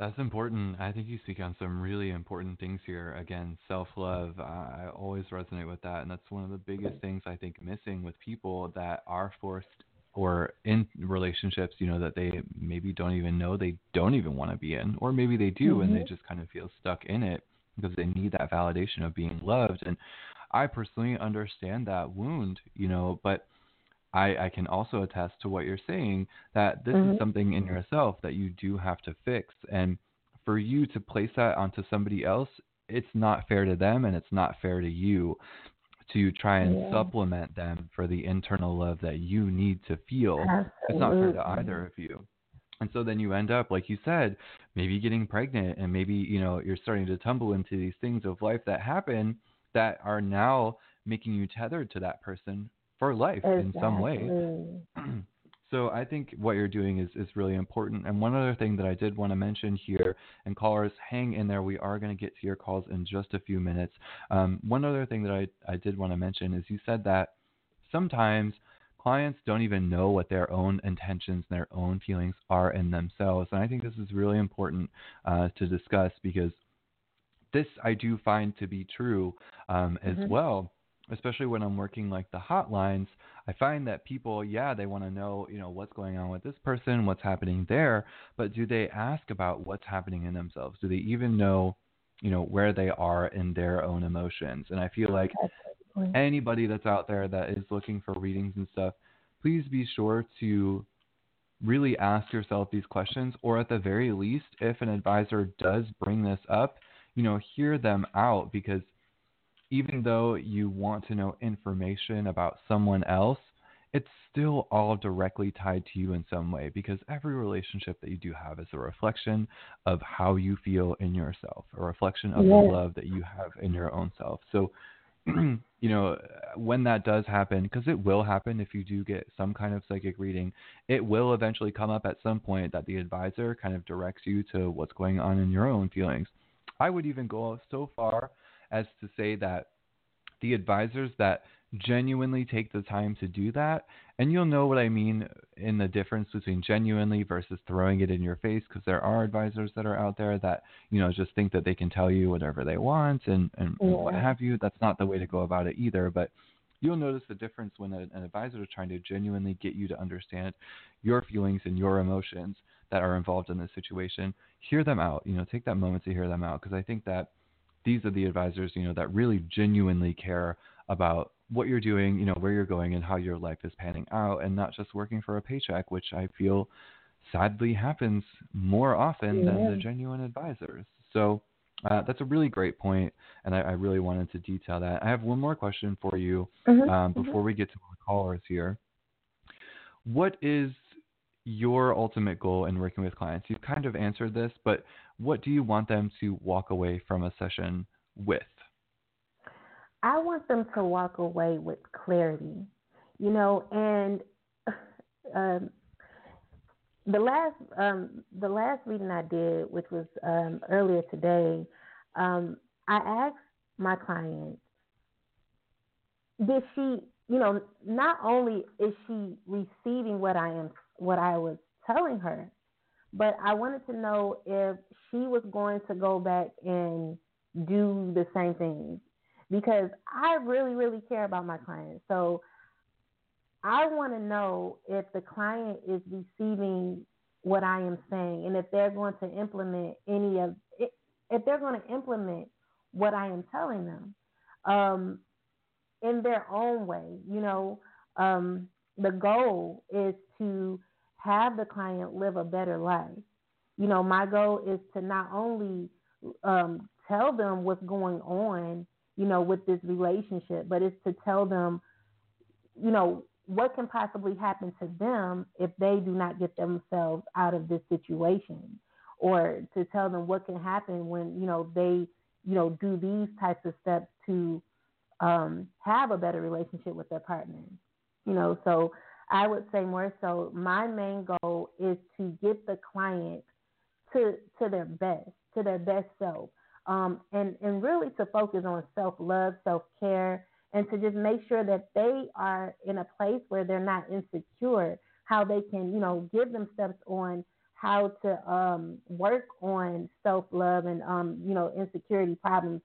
That's important. I think you speak on some really important things here. Again, self love. I always resonate with that. And that's one of the biggest things I think missing with people that are forced or in relationships, you know, that they maybe don't even know they don't even want to be in, or maybe they do mm-hmm. and they mm-hmm. just kind of feel stuck in it because they need that validation of being loved. And I personally understand that wound, you know, but I, I can also attest to what you're saying that this mm-hmm. is something in yourself that you do have to fix. And for you to place that onto somebody else, it's not fair to them and it's not fair to you to try and yeah. supplement them for the internal love that you need to feel. Absolutely. It's not fair to either of you. And so then you end up, like you said, maybe getting pregnant and maybe, you know, you're starting to tumble into these things of life that happen that are now making you tethered to that person for life exactly. in some way. so I think what you're doing is, is really important. And one other thing that I did want to mention here, and callers, hang in there. We are going to get to your calls in just a few minutes. Um, one other thing that I, I did want to mention is you said that sometimes clients don't even know what their own intentions and their own feelings are in themselves. And I think this is really important uh, to discuss because this I do find to be true um, as mm-hmm. well especially when I'm working like the hotlines, I find that people, yeah, they want to know, you know, what's going on with this person, what's happening there, but do they ask about what's happening in themselves? Do they even know, you know, where they are in their own emotions? And I feel like anybody that's out there that is looking for readings and stuff, please be sure to really ask yourself these questions, or at the very least, if an advisor does bring this up, you know, hear them out because even though you want to know information about someone else, it's still all directly tied to you in some way because every relationship that you do have is a reflection of how you feel in yourself, a reflection of the love that you have in your own self. So, you know, when that does happen, because it will happen if you do get some kind of psychic reading, it will eventually come up at some point that the advisor kind of directs you to what's going on in your own feelings. I would even go so far as to say that the advisors that genuinely take the time to do that, and you'll know what I mean in the difference between genuinely versus throwing it in your face, because there are advisors that are out there that you know just think that they can tell you whatever they want and and yeah. what have you. That's not the way to go about it either, but. You'll notice the difference when an advisor is trying to genuinely get you to understand your feelings and your emotions that are involved in this situation. Hear them out. You know, take that moment to hear them out because I think that these are the advisors, you know, that really genuinely care about what you're doing, you know, where you're going and how your life is panning out and not just working for a paycheck, which I feel sadly happens more often yeah. than the genuine advisors. So uh, that's a really great point, and I, I, really wanted to detail that. I have one more question for you mm-hmm. um, mm-hmm. before mm-hmm. we get to our callers here. What is your ultimate goal in working with clients? You've kind of answered this, but what do you want them to walk away from a session with? I want them to walk away with clarity, you know, and um, the last um, the last reading I did, which was um, earlier today, um, I asked my client, did she, you know, not only is she receiving what I am what I was telling her, but I wanted to know if she was going to go back and do the same things because I really, really care about my clients. So I want to know if the client is receiving what I am saying and if they're going to implement any of if they're going to implement what I am telling them um, in their own way. You know, um, the goal is to have the client live a better life. You know, my goal is to not only um, tell them what's going on, you know, with this relationship, but it's to tell them, you know, what can possibly happen to them if they do not get themselves out of this situation, or to tell them what can happen when you know they, you know, do these types of steps to um, have a better relationship with their partner. You know, so I would say more so my main goal is to get the client to to their best, to their best self. Um, and, and really to focus on self love, self care, and to just make sure that they are in a place where they're not insecure, how they can, you know, give them steps on how to um, work on self love and, um, you know, insecurity problems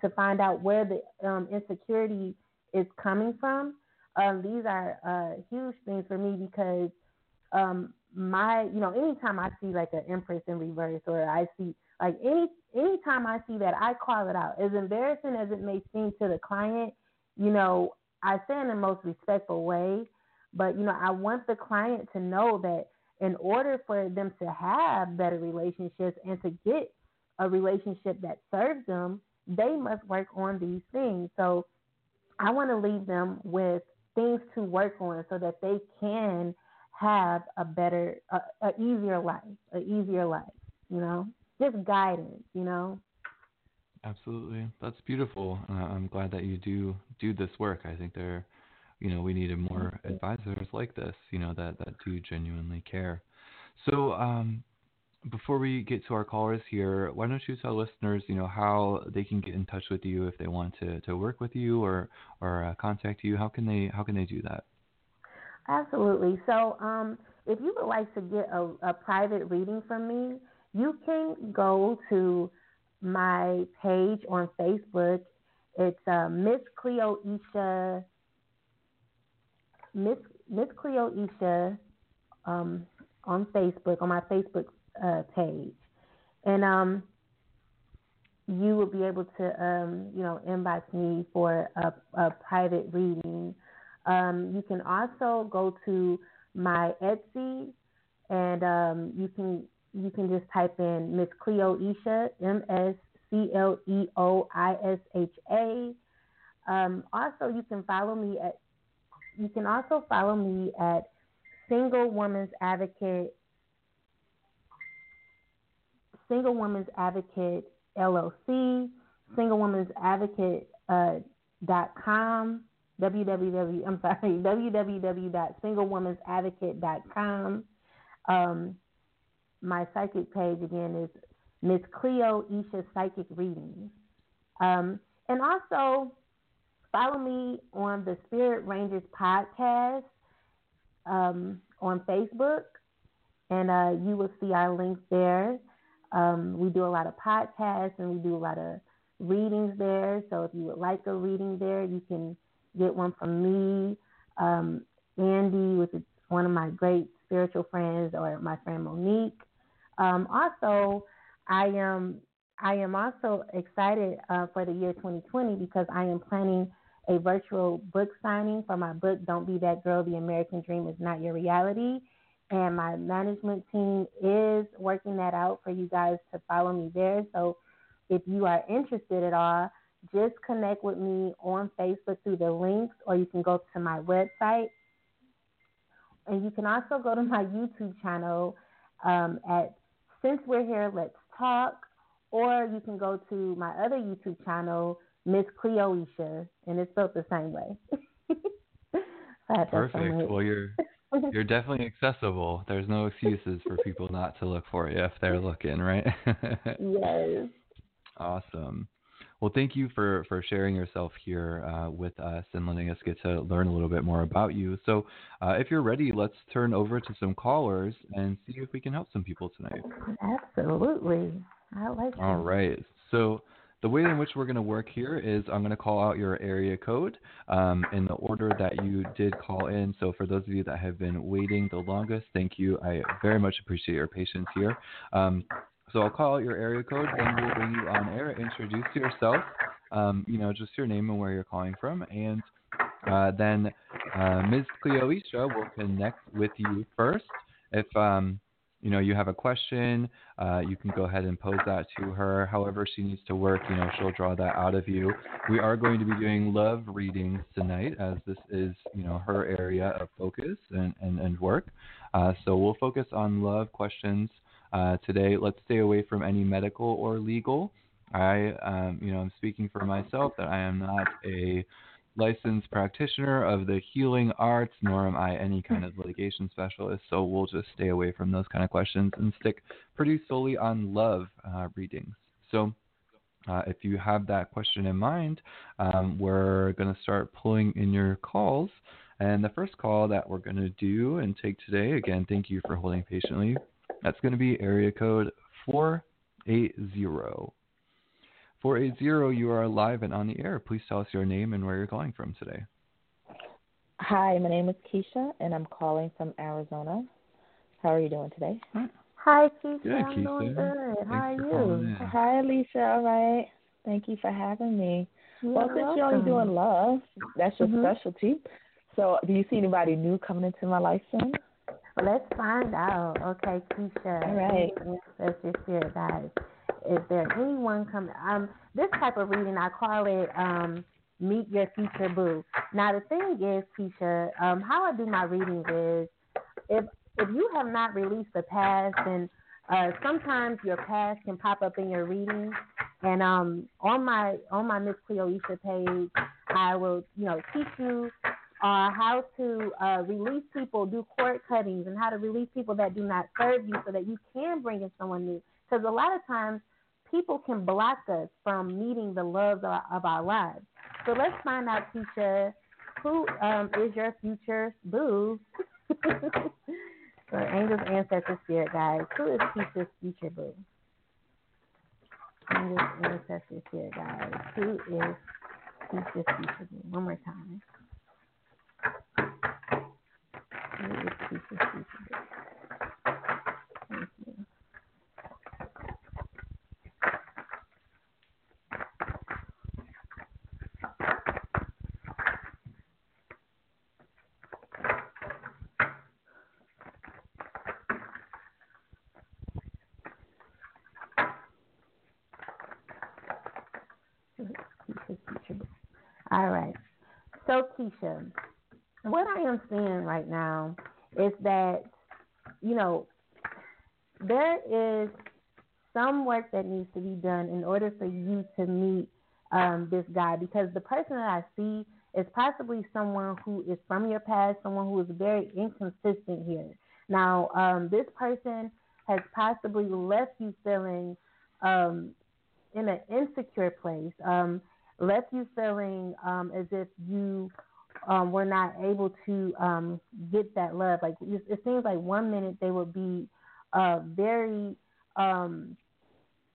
to find out where the um, insecurity is coming from um, these are uh, huge things for me because um, my, you know, anytime I see like an Empress in reverse or I see like any anytime I see that, I call it out. As embarrassing as it may seem to the client, you know, I say in the most respectful way, but you know, I want the client to know that in order for them to have better relationships and to get a relationship that serves them, they must work on these things. So I want to leave them with things to work on so that they can have a better, a, a easier life, a easier life, you know, just guidance, you know. Absolutely, that's beautiful. Uh, I'm glad that you do do this work. I think there, you know, we needed more advisors like this, you know, that that do genuinely care. So, um, before we get to our callers here, why don't you tell listeners, you know, how they can get in touch with you if they want to, to work with you or or uh, contact you? How can they how can they do that? Absolutely. So, um, if you would like to get a, a private reading from me, you can go to my page on Facebook. it's uh, Miss Cleoisha. Miss Miss Cleoisha um, on Facebook on my Facebook uh, page, and um, you will be able to um, you know inbox me for a, a private reading. Um, you can also go to my Etsy, and um, you can you can just type in Miss Cleoisha M S C L E O I S H A. Um, also, you can follow me at you can also follow me at Single Woman's Advocate Single Woman's Advocate LLC, Single Woman's Advocate uh, dot com, www. I'm sorry, www.singlewomansadvocate.com. Um, my psychic page again is Miss Cleoisha Psychic Readings. Um, and also follow me on the Spirit Rangers podcast um, on Facebook, and uh, you will see our links there. Um, we do a lot of podcasts and we do a lot of readings there. So if you would like a reading there, you can get one from me, um, Andy, which is one of my great spiritual friends, or my friend Monique. Um, also, I am I am also excited uh, for the year 2020 because I am planning a virtual book signing for my book, Don't Be That Girl, The American Dream is Not Your Reality. And my management team is working that out for you guys to follow me there. So if you are interested at all, just connect with me on Facebook through the links, or you can go to my website. And you can also go to my YouTube channel um, at Since We're Here, Let's Talk, or you can go to my other YouTube channel, Miss Cleoisha, and it's spelled the same way. Perfect. Well, you're you're definitely accessible. There's no excuses for people not to look for you if they're looking, right? yes. Awesome. Well, thank you for, for sharing yourself here uh, with us and letting us get to learn a little bit more about you. So, uh, if you're ready, let's turn over to some callers and see if we can help some people tonight. Absolutely. I like All right. So, the way in which we're going to work here is I'm going to call out your area code um, in the order that you did call in. So for those of you that have been waiting the longest, thank you. I very much appreciate your patience here. Um, so I'll call out your area code, then we'll bring you on air, introduce yourself, um, you know, just your name and where you're calling from, and uh, then uh, Ms. Cleoisha will connect with you first. If um, you know you have a question, uh, you can go ahead and pose that to her. However she needs to work, you know, she'll draw that out of you. We are going to be doing love readings tonight, as this is you know her area of focus and and, and work. Uh, so we'll focus on love questions uh, today. Let's stay away from any medical or legal. I, um, you know, I'm speaking for myself that I am not a licensed practitioner of the healing arts, nor am I any kind of litigation specialist. So we'll just stay away from those kind of questions and stick pretty solely on love uh, readings. So. Uh, if you have that question in mind, um, we're going to start pulling in your calls. And the first call that we're going to do and take today, again, thank you for holding patiently. That's going to be area code 480. 480, you are live and on the air. Please tell us your name and where you're calling from today. Hi, my name is Keisha, and I'm calling from Arizona. How are you doing today? Hi, Keisha. Good, I'm Keisha. doing good. Thanks How are you? Hi, Alicia. All right. Thank you for having me. You're well, since you're only doing love, that's your Mhm. specialty. So, do you see anybody new coming into my life soon? Well, let's find out. Okay, Keisha. All right. Let's just share, guys. Is there anyone coming? Um, this type of reading, I call it um, meet your future boo. Now, the thing is, Keisha, um, how I do my readings is if if you have not released the past, and uh, sometimes your past can pop up in your reading. And um, on my on my Miss Cleoisha page, I will you know teach you uh, how to uh, release people, do cord cuttings, and how to release people that do not serve you, so that you can bring in someone new. Because a lot of times people can block us from meeting the love of our, of our lives. So let's find out, Keisha, who um, is your future boo? so angels, ancestors, spirit guides. Who is Keisha's future boo? Angels, ancestors, spirit guides. Who is Keisha, Keisha, one more time. Keisha, Keisha. Thank you. All right. So, Keisha, what I am seeing right now is that, you know, there is some work that needs to be done in order for you to meet um, this guy because the person that I see is possibly someone who is from your past, someone who is very inconsistent here. Now, um, this person has possibly left you feeling um, in an insecure place. Um, left you feeling um, as if you um, were not able to um, get that love. Like it, seems like one minute they will be uh, very, um,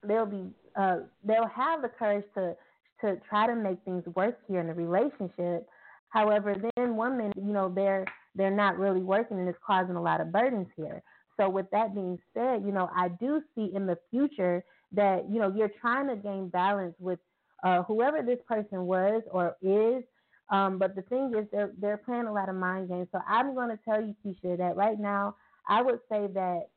they'll be, uh, they'll have the courage to to try to make things work here in the relationship. However, then one minute, you know, they're they're not really working and it's causing a lot of burdens here. So with that being said, you know, I do see in the future that you know you're trying to gain balance with uh, whoever this person was or is. Um, but the thing is, they're they're playing a lot of mind games. So I'm going to tell you, Keisha, that right now I would say that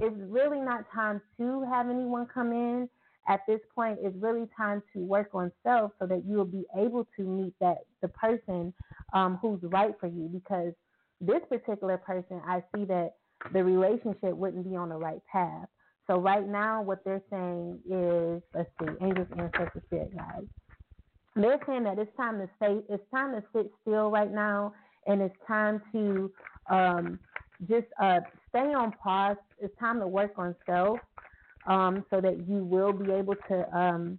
it's really not time to have anyone come in. At this point, it's really time to work on self so that you will be able to meet that the person um, who's right for you. Because this particular person, I see that the relationship wouldn't be on the right path. So right now, what they're saying is, let's see, angels, ancestors, spirit guides. They're saying that it's time to stay, it's time to sit still right now, and it's time to um, just uh, stay on pause. It's time to work on self, um, so that you will be able to um,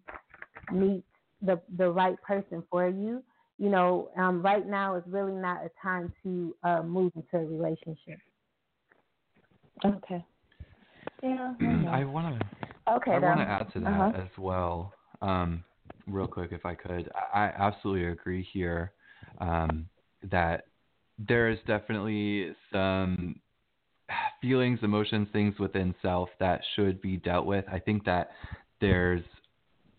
meet the the right person for you. You know, um, right now is really not a time to uh, move into a relationship. Okay. Yeah. I want to. Okay. I want to add to that Uh-huh. as well, um, real quick, if I could. I absolutely agree here um, that there is definitely some feelings, emotions, things within self that should be dealt with. I think that there's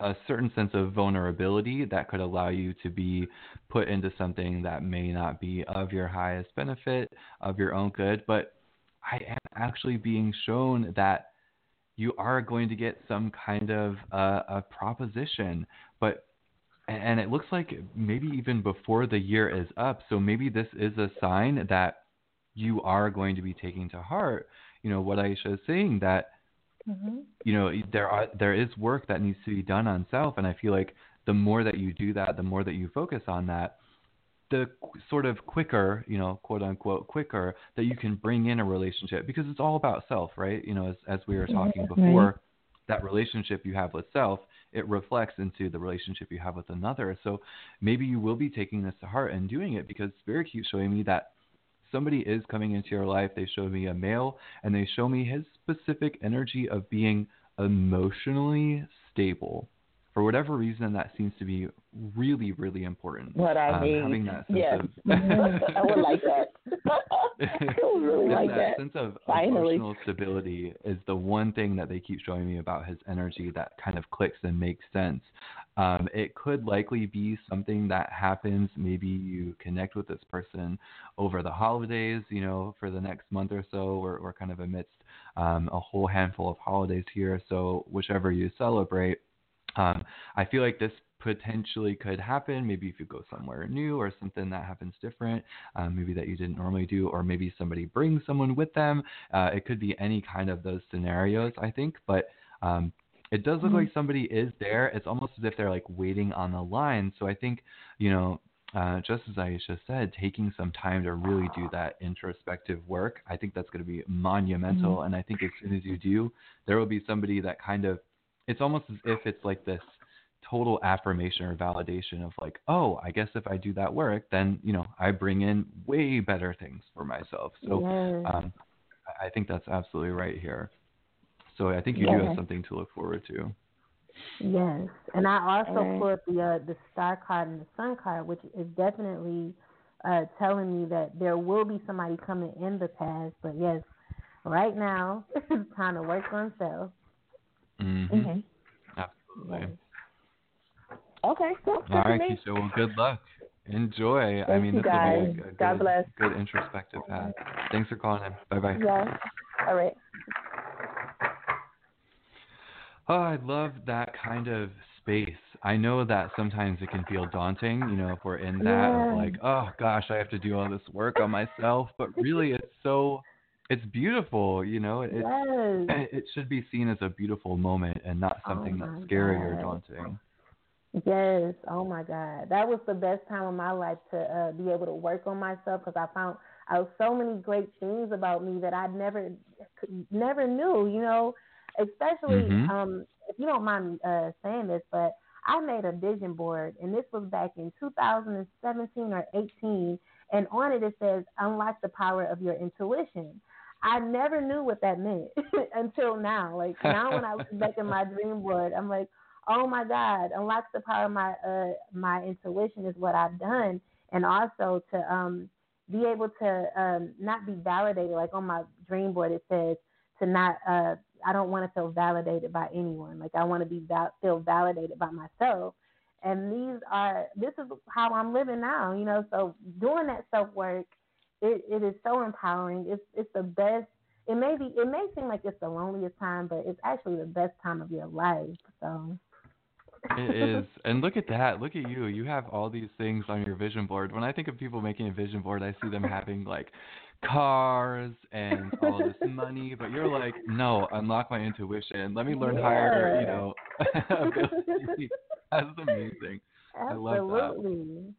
a certain sense of vulnerability that could allow you to be put into something that may not be of your highest benefit, of your own good, but I am actually being shown that you are going to get some kind of uh, a proposition, but and it looks like maybe even before the year is up. So maybe this is a sign that you are going to be taking to heart. You know what Aisha is saying that Mm-hmm. you know there are there is work that needs to be done on self, and I feel like the more that you do that, the more that you focus on that, the sort of quicker, you know, quote unquote, quicker that you can bring in a relationship because it's all about self, right? You know, as as we were mm-hmm. talking Right. before, that relationship you have with self, it reflects into the relationship you have with another. So maybe you will be taking this to heart and doing it because Spirit keeps showing me that somebody is coming into your life. They show me a male and they show me his specific energy of being emotionally stable. For whatever reason, that seems to be really, really important. What I um, need. Having that sense yes. of I would like that. I would really like that, that. sense of Finally. emotional stability is the one thing that they keep showing me about his energy that kind of clicks and makes sense. Um, it could likely be something that happens. Maybe you connect with this person over the holidays, you know, for the next month or so. We're, we're kind of amidst um, a whole handful of holidays here. So, whichever you celebrate, um, I feel like this potentially could happen. Maybe if you go somewhere new or something that happens different, um, maybe that you didn't normally do, or maybe somebody brings someone with them. Uh, it could be any kind of those scenarios, I think. But um, it does look like somebody is there. It's almost as if they're like waiting on the line. So I think, you know, uh, just as Aisha said, taking some time to really do that introspective work, I think that's going to be monumental. And I think as soon as you do, there will be somebody that kind of, it's almost as if it's like this total affirmation or validation of like, oh, I guess if I do that work, then, you know, I bring in way better things for myself. So Yes. um, I- I think that's absolutely right here. So I think you do have something to look forward to. Yes, and I also And- put the uh, the star card and the sun card, which is definitely uh, telling me that there will be somebody coming in the past. But yes, right now it's time to work on self. Mm-hmm. Mhm. Absolutely. Okay, cool. All right. Keisha. Well, good luck. Enjoy. I Thank mean, you, this will guys. be a, a God good, bless. good introspective path. Thanks for calling in. Bye bye. Yes. All right. Oh, I love that kind of space. I know that sometimes it can feel daunting, you know, if we're in that Yeah. of like, oh gosh, I have to do all this work on myself. But really, it's so, it's beautiful, you know. It's Yes. it should be seen as a beautiful moment and not Oh something my that's scary or daunting. Yes. Oh my God, that was the best time of my life to uh, be able to work on myself because I found out so many great things about me that I never never knew. You know, especially Mhm. um, if you don't mind me uh, saying this, but I made a vision board, and this was back in 2017 or 18, and on it it says unlock the power of your intuition. I never knew what that meant until now. Like now, when I look back at my dream board, I'm like, oh my God, unlock the power of my uh my intuition is what I've done, and also to um be able to um not be validated. Like on my dream board, it says to not uh I don't want to feel validated by anyone. Like I want to be val- feel validated by myself. And these are this is how I'm living now, you know. So doing that self work, it, it is so empowering. It's it's the best. It may be it may seem like it's the loneliest time, but it's actually the best time of your life. So It is. And look at that. Look at you. You have all these things on your vision board. When I think of people making a vision board, I see them having like cars and all this money, but you're like, no, unlock my intuition. Let me learn higher, you know. That's amazing. I love that. Absolutely.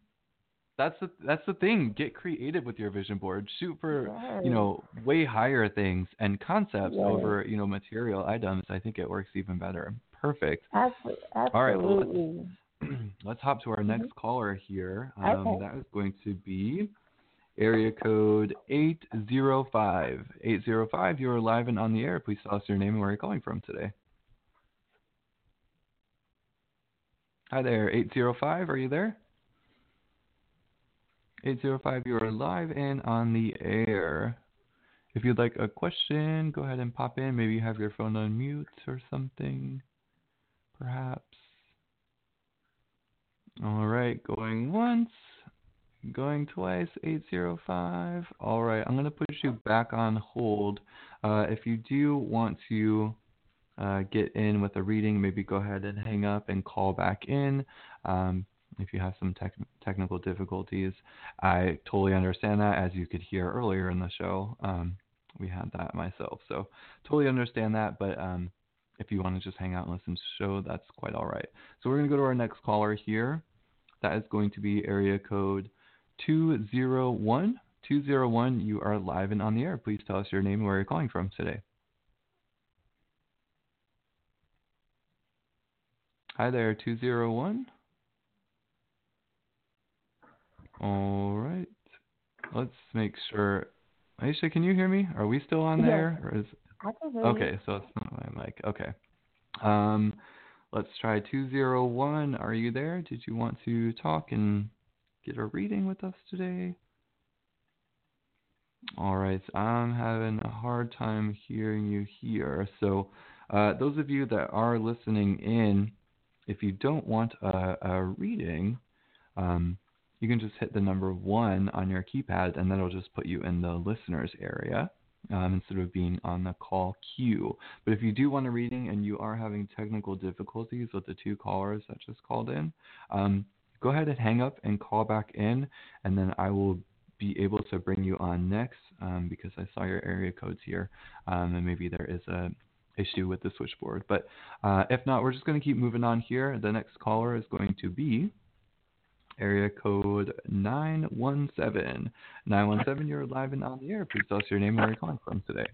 That's the that's the thing. Get creative with your vision board. Shoot for Yes. you know way higher things and concepts Yes. over you know material items. I think it works even better. Perfect. Absolutely. All right, well, let's- Let's hop to our next caller here. Um, Mm-hmm. Okay. That is going to be area code 805. 805, you're live and on the air. Please tell us your name and where you're calling from today. Hi there, 805, are you there? 805, you are live and on the air. If you'd like a question, go ahead and pop in. Maybe you have your phone on mute or something, perhaps. All right, going once, going twice, 805. All right, I'm going to put you back on hold. Uh, if you do want to uh, get in with a reading, maybe go ahead and hang up and call back in. Um, if you have some tech- technical difficulties, I totally understand that. As you could hear earlier in the show, um, we had that myself, so totally understand that. But um, if you want to just hang out and listen to the show, that's quite all right. So we're going to go to our next caller here. That is going to be area code 201. 201, you are live and on the air. Please tell us your name and where you're calling from today. Hi there, 201. All right. Let's make sure. Aisha, can you hear me? Are we still on Yes. there? Or is I can hear you. Okay, so it's not my mic. Okay. Um, let's try 201. Are you there? Did you want to talk and get a reading with us today? All right, I'm having a hard time hearing you here. So, uh, those of you that are listening in, if you don't want a, a reading, um, you can just hit the number one on your keypad, and that'll just put you in the listeners area um, instead of being on the call queue. But if you do want a reading and you are having technical difficulties with the two callers that just called in, um, go ahead and hang up and call back in, and then I will be able to bring you on next um, because I saw your area codes here, um, and maybe there is a issue with the switchboard. But uh, if not, we're just going to keep moving on here. The next caller is going to be area code 917. 917, you're live and on the air. Please tell us your name and where you're calling from today.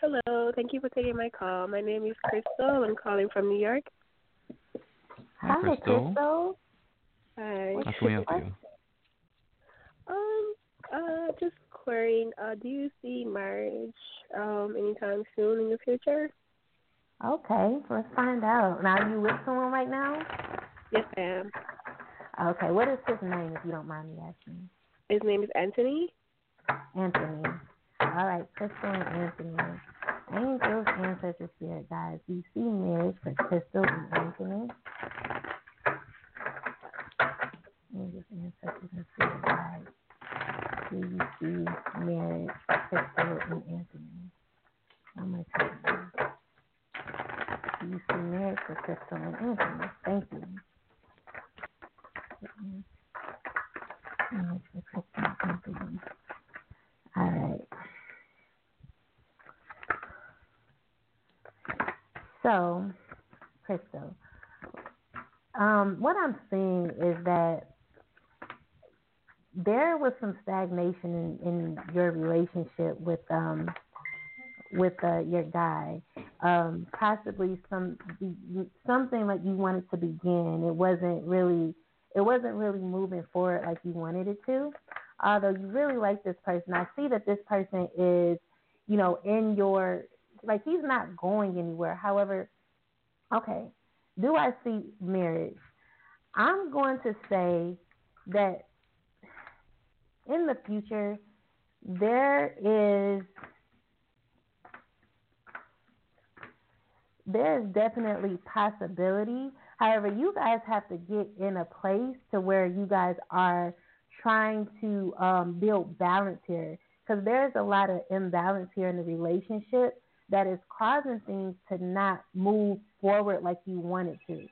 Hello, thank you for taking my call. My name is Crystal. I'm calling from New York. Hi, Hi, Crystal. Crystal. Hi. How can we help you? Um, uh, just querying. Uh, do you see marriage um anytime soon in the future? Okay, let's find out. Now, are you with someone right now? Yes, I am. Okay, what is his name, if you don't mind me asking? His name is Anthony. Anthony. All right, Crystal and Anthony. Angels, ancestors, spirit guides. We see marriage for Crystal and Anthony. Angels, ancestors, and spirit guides. Do you see marriage for Crystal and Anthony? Am I saying Do you see marriage for Crystal and Anthony? Thank you. Marriage for Crystal and Anthony. All right. So, Crystal, um, what I'm seeing is that there was some stagnation in, in your relationship with um, with uh, your guy. Um, possibly some something like you wanted to begin. It wasn't really it wasn't really moving forward like you wanted it to. Although you really like this person, I see that this person is, you know, in your like he's not going anywhere. However, okay, do I see marriage? I'm going to say that in the future there is there's definitely possibility. However, you guys have to get in a place to where you guys are trying to um, build balance here because there's a lot of imbalance here in the relationship that is causing things to not move forward like you want it to.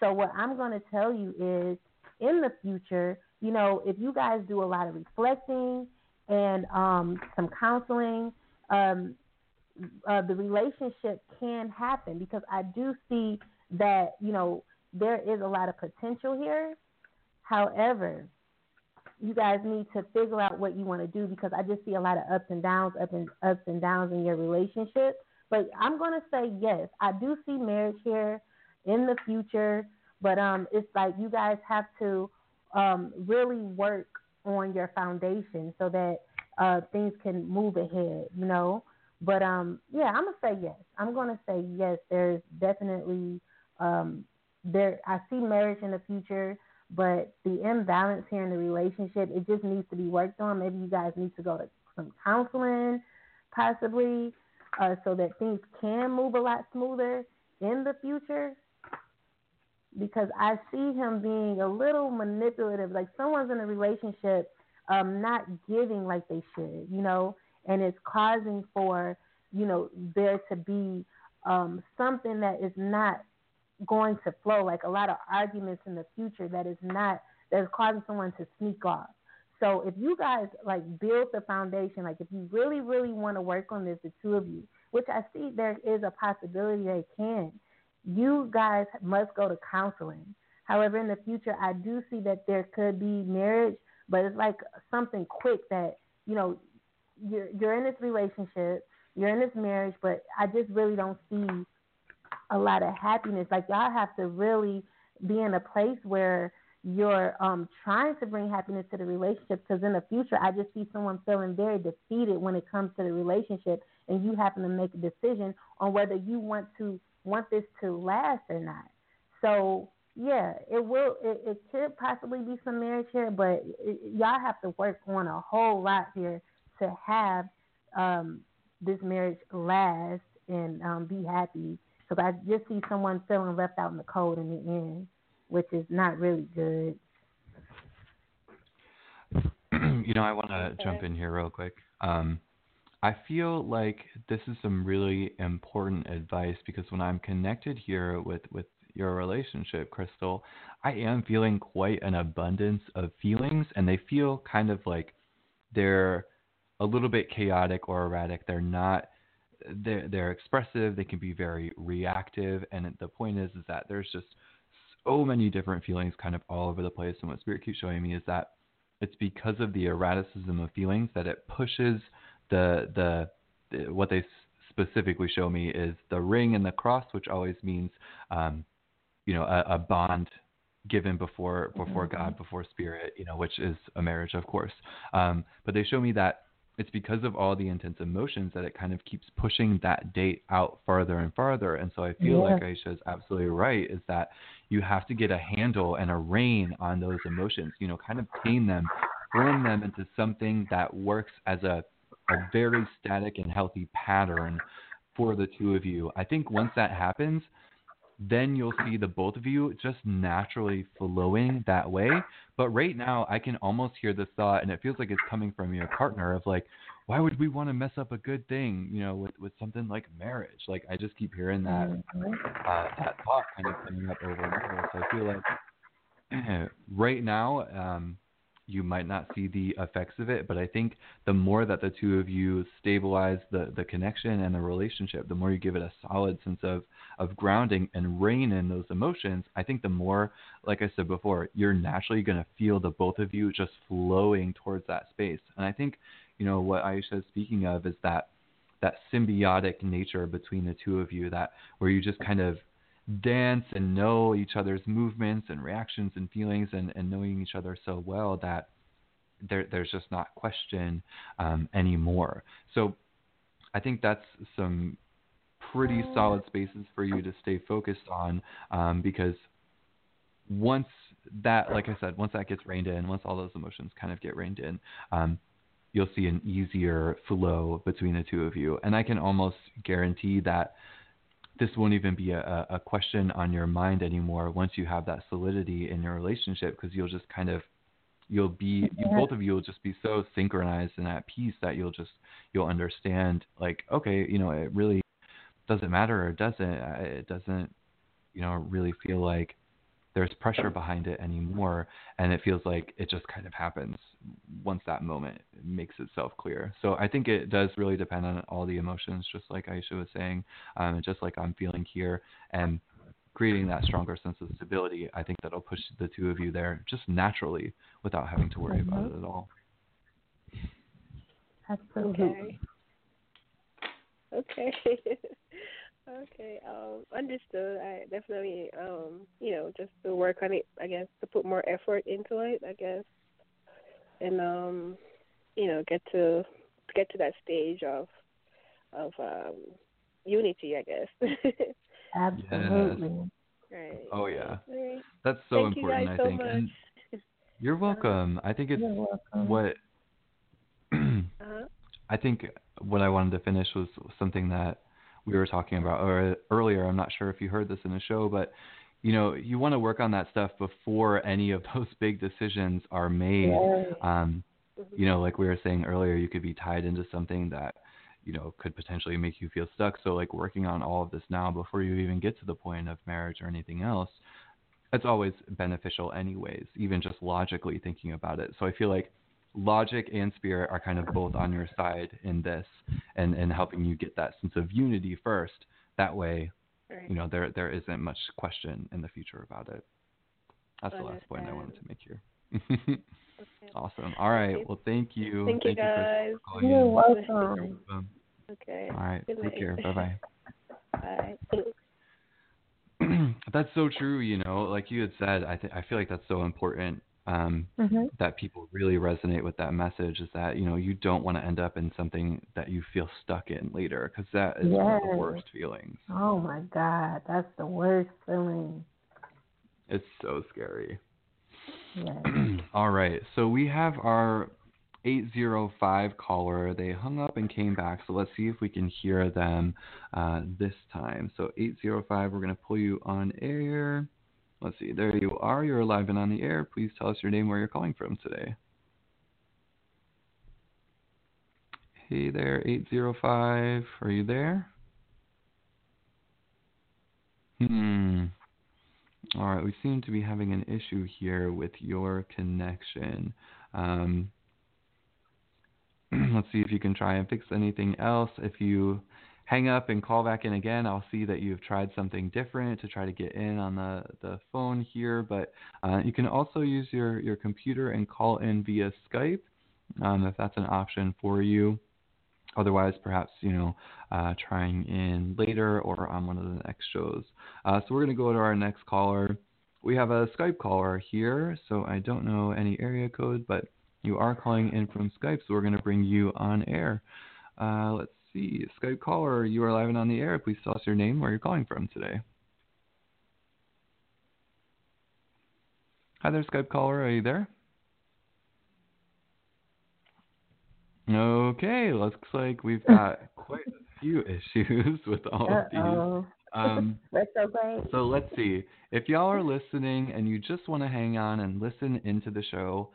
So, what I'm going to tell you is in the future, you know, if you guys do a lot of reflecting and um, some counseling, um, uh, the relationship can happen because I do see that, you know, there is a lot of potential here. However, you guys need to figure out what you want to do because I just see a lot of ups and downs, up and ups and downs in your relationship. But I'm gonna say yes, I do see marriage here in the future. But um, it's like you guys have to um, really work on your foundation so that uh, things can move ahead. You know. But um, yeah, I'm gonna say yes. I'm gonna say yes. There's definitely um, there. I see marriage in the future but the imbalance here in the relationship, it just needs to be worked on. Maybe you guys need to go to some counseling, possibly, uh, so that things can move a lot smoother in the future. Because I see him being a little manipulative, like someone's in a relationship um, not giving like they should, you know, and it's causing for, you know, there to be um, something that is not going to flow, like a lot of arguments in the future that is not that is causing someone to sneak off. So if you guys like build the foundation, like if you really, really want to work on this, the two of you, which I see there is a possibility they can, you guys must go to counseling. However, in the future, I do see that there could be marriage, but it's like something quick that you know you're you're in this relationship, you're in this marriage, but I just really don't see a lot of happiness. Like y'all have to really be in a place where you're um, trying to bring happiness to the relationship because in the future I just see someone feeling very defeated when it comes to the relationship and you happen to make a decision on whether you want to want this to last or not. So yeah, it will. It, it could possibly be some marriage here, but it, y'all have to work on a whole lot here to have um, this marriage last and um, be happy because I just see someone feeling left out in the cold in the end, which is not really good. you know, I want to jump in here real quick. Um, I feel like this is some really important advice because when I'm connected here with, with your relationship, Crystal, I am feeling quite an abundance of feelings, and they feel kind of like they're a little bit chaotic or erratic. They're not they're they're expressive. They can be very reactive, and the point is is that there's just so many different feelings kind of all over the place. And what Spirit keeps showing me is that it's because of the erraticism of feelings that it pushes the the, the what they specifically show me is the ring and the cross, which always means um, you know a, a bond given before before mm-hmm. God, before Spirit, you know, which is a marriage, of course. Um, but they show me that it's because of all the intense emotions that it kind of keeps pushing that date out farther and farther. And so I feel Yeah. like Aisha is absolutely right is that you have to get a handle and a rein on those emotions, you know, kind of tame them, form them into something that works as a, a very static and healthy pattern for the two of you. I think once that happens, then you'll see the both of you just naturally flowing that way. But right now, I can almost hear this thought, and it feels like it's coming from your partner of like, why would we want to mess up a good thing, you know, with with something like marriage? Like I just keep hearing that uh, that thought kind of coming up over and over. So I feel like right now, um, you might not see the effects of it, but I think the more that the two of you stabilize the, the connection and the relationship, the more you give it a solid sense of, of grounding and rein in those emotions, I think the more, like I said before, you're naturally going to feel the both of you just flowing towards that space. And I think, you know, what Aisha is speaking of is that that symbiotic nature between the two of you, that where you just kind of dance and know each other's movements and reactions and feelings and, and knowing each other so well that there, there's just not question um, anymore. So I think that's some pretty solid spaces for you to stay focused on um, because once that, like I said, once that gets reined in, once all those emotions kind of get reined in, um, you'll see an easier flow between the two of you. And I can almost guarantee that this won't even be a, a question on your mind anymore once you have that solidity in your relationship because you'll just kind of you'll be you, both of you will just be so synchronized and at peace that you'll just you'll understand like okay you know it really doesn't matter or doesn't uh, it doesn't you know really feel like there's pressure behind it anymore and it feels like it just kind of happens once that moment makes itself clear so i think it does really depend on all the emotions just like aisha was saying um, and just like i'm feeling here and creating that stronger sense of stability i think that'll push the two of you there just naturally without having to worry about it at all Absolutely. Okay. Okay. Okay. Um, understood. I definitely, um, you know, just to work on it. I guess to put more effort into it. I guess, and um, you know, get to get to that stage of of um unity. I guess. Absolutely. right. oh yeah Right. that's so Thank you important guys i so think much. and you're welcome i think it's welcome. what Uh-huh. I think what I wanted to finish was something that we were talking about or, earlier. I'm not sure if you heard this in the show, but you know, you want to work on that stuff before any of those big decisions are made. Yes. Um, you know, like we were saying earlier, you could be tied into something that you know could potentially make you feel stuck. So, like working on all of this now before you even get to the point of marriage or anything else, it's always beneficial, anyways. Even just logically thinking about it. So I feel like logic and spirit are kind of both on your side in this and, and helping you get that sense of unity first. That way, Right. you know, there there isn't much question in the future about it. That's the last point I wanted to make here. awesome. All right. Well, thank you. Thank you, Chris, guys. for calling You're in. welcome. Okay. All right. Good Take night. care. Bye bye. Bye. that's so true. You know, like you had said, I th- I feel like that's so important. Um, Mhm. that people really resonate with that message is that you know you don't want to end up in something that you feel stuck in later because that is one of the worst feelings. Oh my God, that's the worst feeling. It's so scary. Yes. All right, so we have our 805 caller. They hung up and came back, so let's see if we can hear them uh, this time. So 805, we're going to pull you on air. Let's see, there you are. You're live and on the air. Please tell us your name, where you're calling from today. Hey there, 805. Are you there? Hmm. All right, we seem to be having an issue here with your connection. Um, let's see if you can try and fix anything else. If you hang up and call back in again, I'll see that you've tried something different to try to get in on the, the phone here. But uh, you can also use your, your computer and call in via Skype um, if that's an option for you. Otherwise, perhaps you know, uh, trying in later or on one of the next shows. Uh, so we're going to go to our next caller. We have a Skype caller here, so I don't know any area code, but You are calling in from Skype, so we're going to bring you on air. Uh, let's see. Skype caller, you are live and on the air. Please tell us your name, where you're calling from today. Hi there, Skype caller. Are you there? Okay, looks like we've got quite a few issues with all of these. Um, That's so great. so let's see. If y'all are listening and you just want to hang on and listen into the show,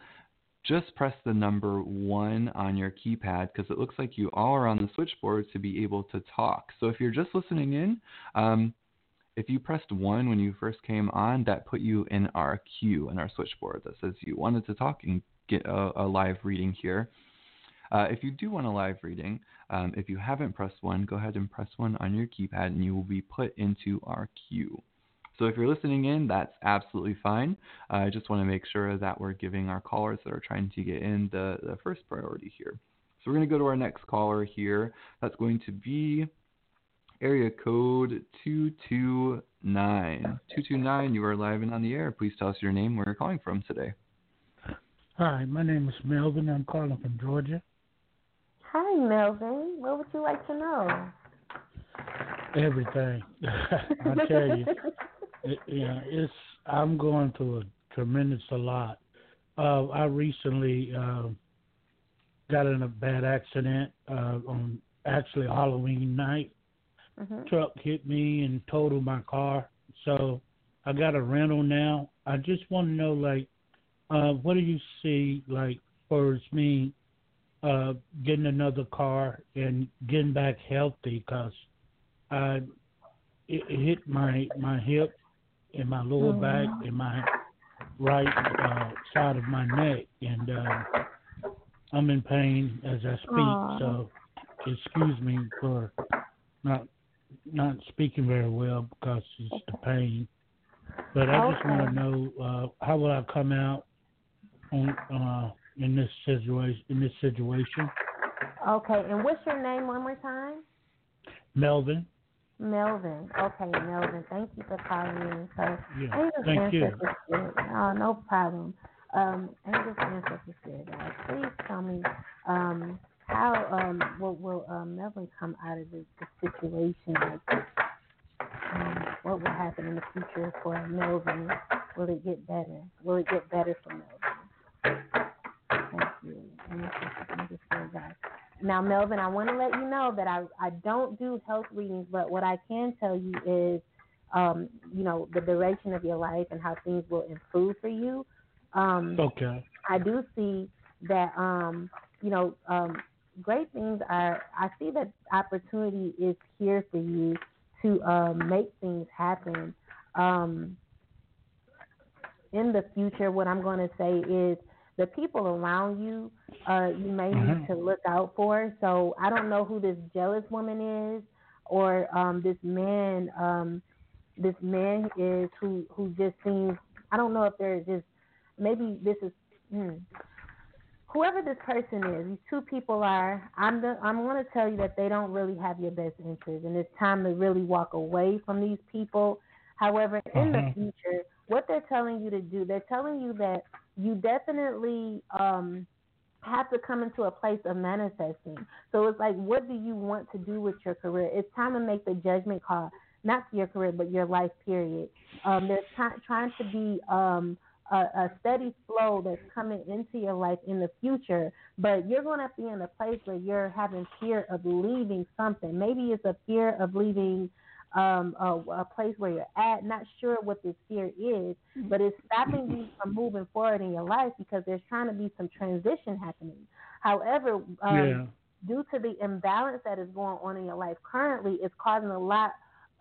just press the number one on your keypad because it looks like you all are on the switchboard to be able to talk. So if you're just listening in, um, if you pressed one when you first came on, that put you in our queue in our switchboard that says you wanted to talk and get a, a live reading here. Uh, if you do want a live reading, um, if you haven't pressed one, go ahead and press one on your keypad and you will be put into our queue. So if you're listening in, that's absolutely fine. Uh, I just want to make sure that we're giving our callers that are trying to get in the, the first priority here. So we're going to go to our next caller here. That's going to be area code 229. 229, you are live and on the air. Please tell us your name, where you're calling from today. Hi, my name is Melvin. I'm calling from Georgia. Hi, Melvin. What would you like to know? Everything. I tell you, it, yeah, it's. I'm going through a tremendous a lot. Uh, I recently uh, got in a bad accident uh, on actually Halloween night. Mm-hmm. Truck hit me and totaled my car. So I got a rental now. I just want to know, like, uh, what do you see, like, for me uh, getting another car and getting back healthy? Because I it, it hit my my hip and my lower Mhm. back and my right uh, side of my neck, and uh, I'm in pain as I speak. Aw. So excuse me for not not speaking very well because it's the pain. But I just want to know uh, how will I come out on uh, in this situation in this situation. Okay, and what's your name one more time? Melvin. Melvin. Okay, Melvin. Thank you for calling in. So, Yeah, Angels thank you. Oh, no problem. Um, Angels Ancestors Spirit, guys. Please tell me um, how um, will, will um, Melvin come out of this, this situation like? Um, what will happen in the future for Melvin? Will it get better? Will it get better for Melvin? Thank you. Ancestors, Angels Spirit, guys. Now, Melvin, I want to let you know that I, I don't do health readings, but what I can tell you is, um, you know, the duration of your life and how things will improve for you. Um, Okay. I do see that, um, you know, um, great things are. I see that opportunity is here for you to um, make things happen. Um, in the future, what I'm going to say is the people around you, uh, you may need Mhm. to look out for. So I don't know who this jealous woman is, or um, this man, um, this man is who who just seems. I don't know if they're just maybe this is. Hmm, whoever this person is, these two people are. I'm the, I'm going to tell you that they don't really have your best interest, and it's time to really walk away from these people. However, in the Mhm. future, what they're telling you to do, they're telling you that you definitely um, have to come into a place of manifesting. So it's like, what do you want to do with your career? It's time to make the judgment call, not to your career, but your life period. Um, there's t- trying to be um, a, a steady flow that's coming into your life in the future, but you're going to be in a place where you're having fear of leaving something. Maybe it's a fear of leaving um, a, a place where you're at, not sure what this fear is, but it's stopping you from moving forward in your life because there's trying to be some transition happening. However, um, yeah. due to the imbalance that is going on in your life currently, it's causing a lot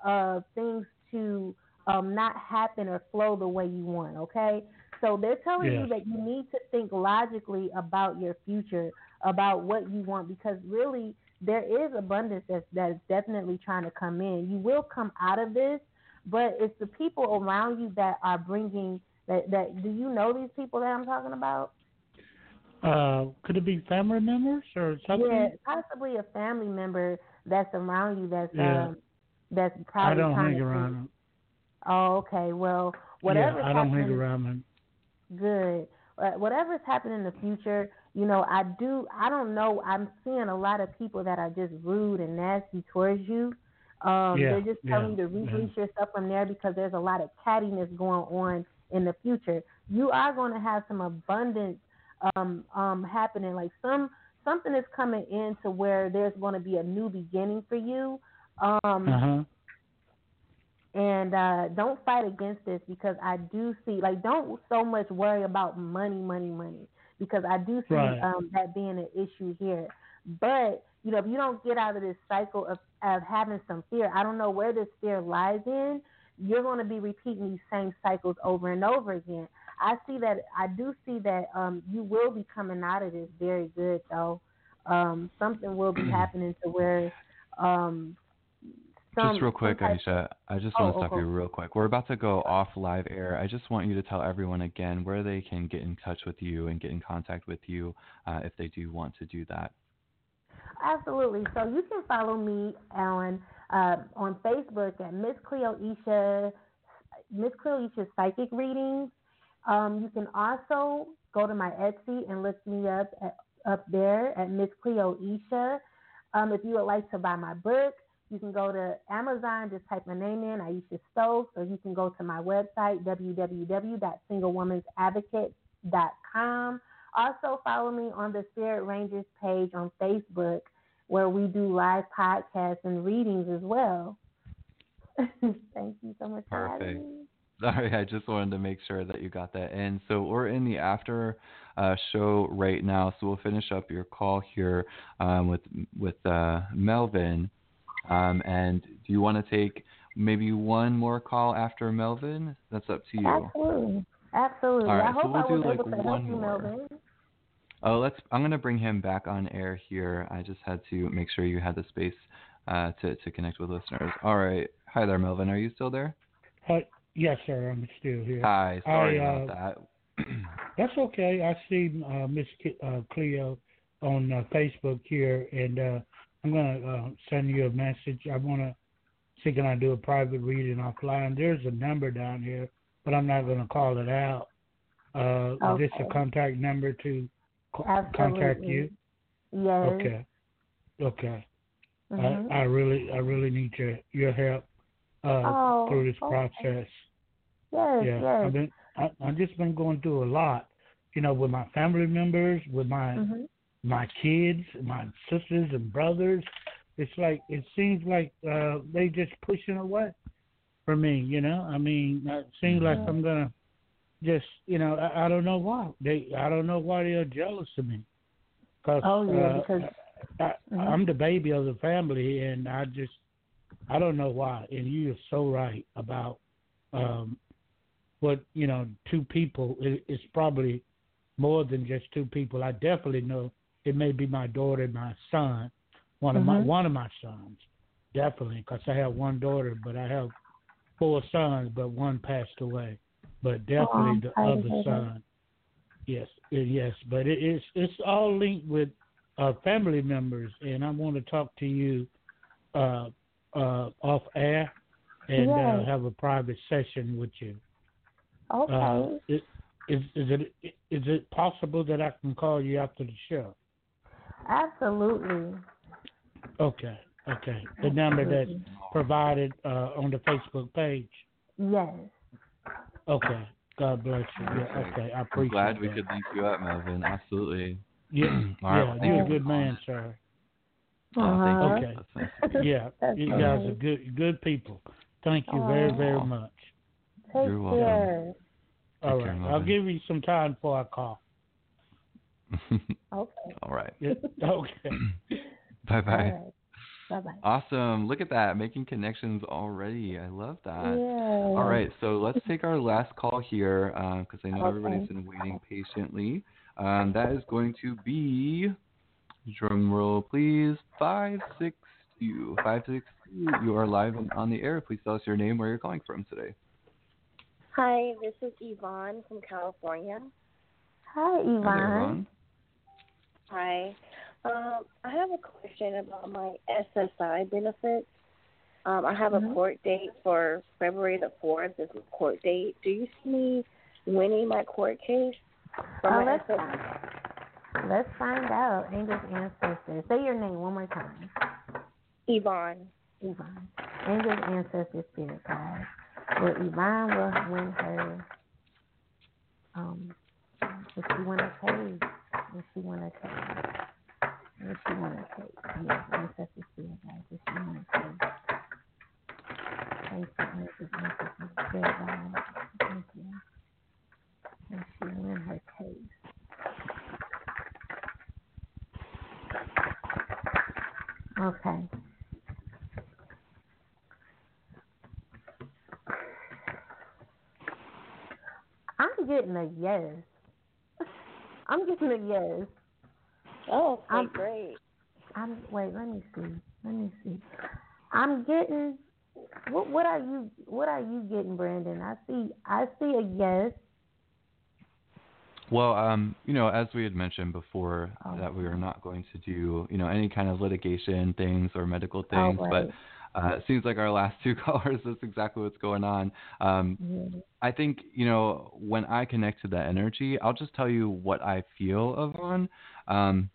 of things to um, not happen or flow the way you want. Okay, so they're telling you that you need to think logically about your future, about what you want, because really there is abundance that's that's definitely trying to come in. You will come out of this, but it's the people around you that are bringing that. That do you know these people that I'm talking about? Uh, could it be family members or something? Yeah, possibly a family member that's around you that's Yeah. um that's I probably don't trying hang around them. Oh, okay. Well, whatever yeah, I don't hang around them. good. uh, whatever's happening in the future, you know, I do. I don't know. I'm seeing a lot of people that are just rude and nasty towards you. Um, Yeah, they're just telling yeah, you to yeah. release your stuff from there because there's a lot of cattiness going on in the future. You are going to have some abundance um, um, happening. Like some something is coming in to where there's going to be a new beginning for you. Um, Uh huh. and uh don't fight against this because I do see like don't so much worry about money, money, money because I do see Right. um that being an issue here. But you know, if you don't get out of this cycle of of having some fear, I don't know where this fear lies in. You're going to be repeating these same cycles over and over again. I see that. I do see that um you will be coming out of this very good though. Um, something will be happening to where um some just real quick, type- Aisha, I just Oh, want to stop you real quick. We're about to go off live air. I just want you to tell everyone again where they can get in touch with you and get in contact with you uh, if they do want to do that. Absolutely. So you can follow me on uh, on Facebook at Miss Cleoisha, Miss Cleoisha Psychic Readings. Um, you can also go to my Etsy and look me up at, up there at Miss Cleoisha. Um, if you would like to buy my book, you can go to Amazon, just type my name in, Aisha Stokes, or you can go to my website, www.singlewomansadvocate.com. Also, follow me on the Spirit Rangers page on Facebook, where we do live podcasts and readings as well. Thank you so much for having Perfect. me. Sorry, I just wanted to make sure that you got that in. So we're in the after uh, show right now, so we'll finish up your call here um, with with uh, Melvin. Um, and do you want to take maybe one more call after Melvin? That's up to you. Absolutely. Absolutely. All right, I hope so we'll I do, like, able to help one you, more. Melvin. Oh, let's. I'm gonna bring him back on air here. I just had to make sure you had the space uh, to to connect with listeners. All right. Hi there, Melvin. Are you still there? Uh, yes, sir. I'm still here. Hi. Sorry I, uh, about that. That's okay. I see uh, Miss Ki- uh, Cleo on uh, Facebook here, and I'm gonna uh, send you a message. I wanna see can I do a private reading offline. There's a number down here, but I'm not gonna call it out. Uh, Is this a contact number to co- contact you? Yes. Okay. Okay. Mhm. I, I really, I really need your your help uh, Oh, through this okay. process. Yes, Yeah, yes. I've been, I, I've just been going through a lot, you know, with my family members, with my hmm my kids, my sisters and brothers. It's like it seems like uh they just pushing away from me, you know. I mean, it seems like Mhm. I'm gonna just, you know, I, I don't know why they, I don't know why they're jealous of me. Cause, Oh, yeah, uh, because- I, Mhm. I'm the baby of the family, and I just, I don't know why. And you are so right about um what you know, two people. It, it's probably more than just two people. I definitely know it may be my daughter and my son, one of my Mhm. one of my sons, definitely, because I have one daughter, but I have four sons, but one passed away. But definitely I'm the other son. Yes, it, yes, but it, it's it's all linked with uh, family members, and I want to talk to you uh, uh, off air and uh, Yes. have a private session with you. Okay. Uh, is, is is it is it possible that I can call you after the show? Absolutely. Okay, okay. The number that's provided uh, on the Facebook page. Yes. Okay. God bless you. Yeah, okay. I I'm appreciate glad we that. could link you up, Melvin. Absolutely. Yeah, All right, yeah. You're a good calling. man, sir. Oh, thank you. Okay. That's nice of you. Yeah, you nice. guys are good good people. Thank you very very much. Take You're welcome. care. All Take care, right, I'll give you some time before I call. Okay. All right. Okay. bye bye. right. Bye bye. Awesome. Look at that. Making connections already. I love that. Yeah. All right. So let's take our last call here because I know Okay. everybody's been waiting patiently. Um, that is going to be, drum roll please, 562. 562. You are live and on the air. Please tell us your name, where you're calling from today. Hi, this is Yvonne from California. Hi, Hi there, Yvonne. Hi. Um, I have a question about my SSI benefits. Um, I have Mhm. a court date for February the 4th as a court date. Do you see me winning my court case? Oh, let's find, let's find out. Angels ancestors. Say your name one more time. Yvonne. Yvonne. Angels ancestors spirit guide. Well, Yvonne will win her. Um, if she won a cave, if she won a cave, if she won a cave, yes, ancestors spirit guide. If she won a cave. Thank you, angels ancestors spirit guide. Thank you. And she win her case. Okay. I'm getting a yes. I'm getting a yes. Oh, okay, I'm- great. I'm wait. Let me see. Let me see. I'm getting. What what are you What are you getting, Brandon? I see. I see a yes. Well, um, you know, as we had mentioned before, Oh. that we are not going to do, you know, any kind of litigation things or medical Oh, things, right. but uh, it seems like our last two callers, that's exactly what's going on. Um, Yeah. I think, you know, when I connect to that energy, I'll just tell you what I feel of on. Um,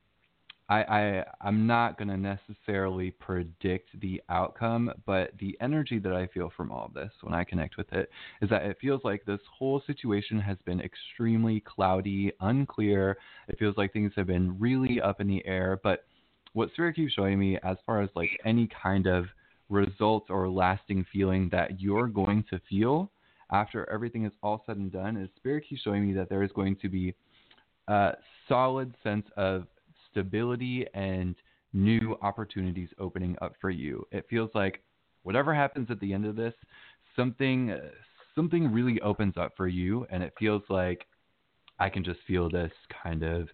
I, I I'm not gonna necessarily predict the outcome, but the energy that I feel from all of this when I connect with it is that it feels like this whole situation has been extremely cloudy, unclear. It feels like things have been really up in the air. But what Spirit keeps showing me as far as like any kind of results or lasting feeling that you're going to feel after everything is all said and done is Spirit keeps showing me that there is going to be a solid sense of stability and new opportunities opening up for you. It feels like whatever happens at the end of this, something something really opens up for you, and it feels like I can just feel this kind of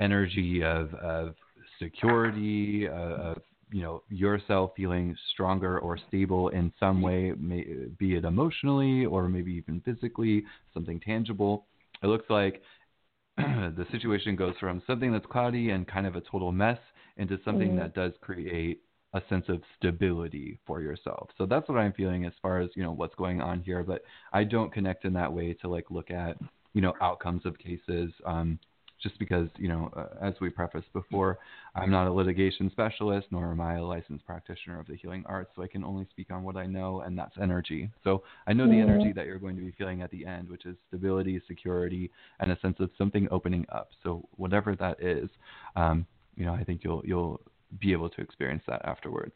energy of of security, of you know yourself feeling stronger or stable in some way, may, be it emotionally or maybe even physically, something tangible. It looks like the situation goes from something that's cloudy and kind of a total mess into something Mhm. that does create a sense of stability for yourself. So that's what I'm feeling as far as, you know, what's going on here, but I don't connect in that way to like look at, you know, outcomes of cases um just because, you know, uh, as we prefaced before, I'm not a litigation specialist nor am I a licensed practitioner of the healing arts, so I can only speak on what I know and that's energy. So I know the Mhm. energy that you're going to be feeling at the end, which is stability, security, and a sense of something opening up. So whatever that is, um, you know, I think you'll you'll be able to experience that afterwards.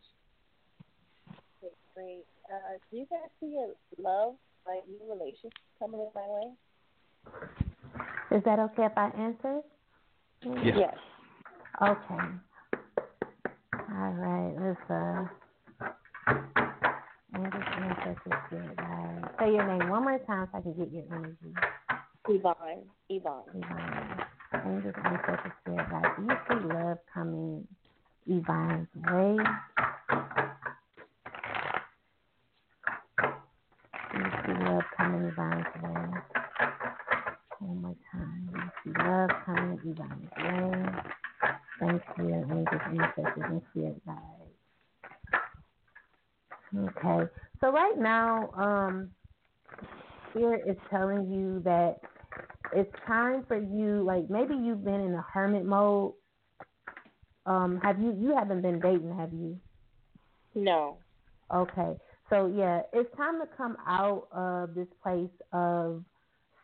Okay, great. Uh, do you guys see a love, like new relationship coming in my way? Is that okay if I answer? Yeah. Yes. Okay. All right. Let's uh. Angels, ancestors, spirit guide. Say your name one more time so I can get your energy. Yvonne. Yvonne. Yvonne. Angels, ancestors, spirit guide. Do you see love coming Yvonne's way? Do you see love coming Yvonne's way? One more time. Do you see love coming Yvonne's way? Thank you, angels, ancestors, and spirit guide. Okay. So right now, um, Spirit is telling you that it's time for you. Like maybe you've been in a hermit mode. Um, have you? You haven't been dating, have you? No. Okay. So yeah, it's time to come out of this place of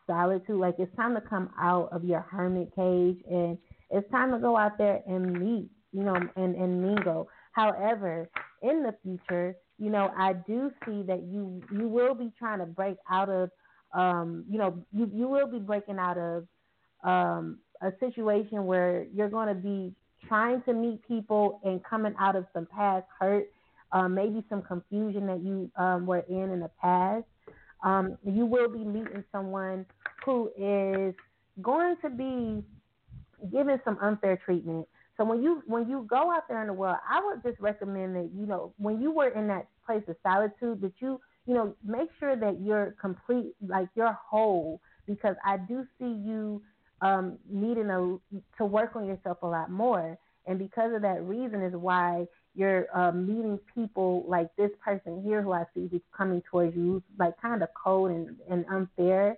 solitude. Like it's time to come out of your hermit cage and it's time to go out there and meet, you know, and, and mingle. However, in the future, you know, I do see that you you will be trying to break out of um, you know, you, you will be breaking out of um a situation where you're gonna be trying to meet people and coming out of some past hurt um, maybe some confusion that you um, were in in the past. Um, you will be meeting someone who is going to be given some unfair treatment. So when you when you go out there in the world, I would just recommend that you know when you were in that place of solitude that you you know make sure that you're complete, like you're whole, because I do see you um, needing a, to work on yourself a lot more, and because of that reason is why you're uh, meeting people like this person here who I see who's coming towards you, like kind of cold and, and unfair.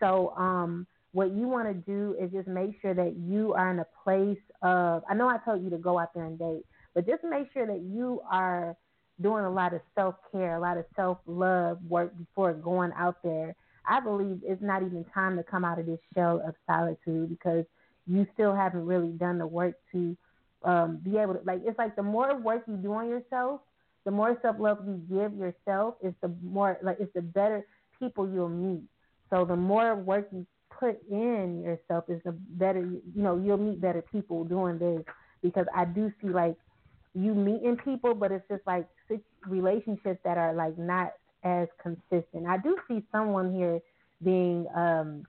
So um, what you want to do is just make sure that you are in a place of. I know I told you to go out there and date, but just make sure that you are doing a lot of self care, a lot of self love work before going out there. I believe it's not even time to come out of this shell of solitude because you still haven't really done the work to um, be able to like it's like the more work you do on yourself, the more self love you give yourself, is the more like it's the better people you'll meet. So the more work you put in yourself is the better you know you'll meet better people doing this because I do see like you meeting people, but it's just like relationships that are like not as consistent. I do see someone here being um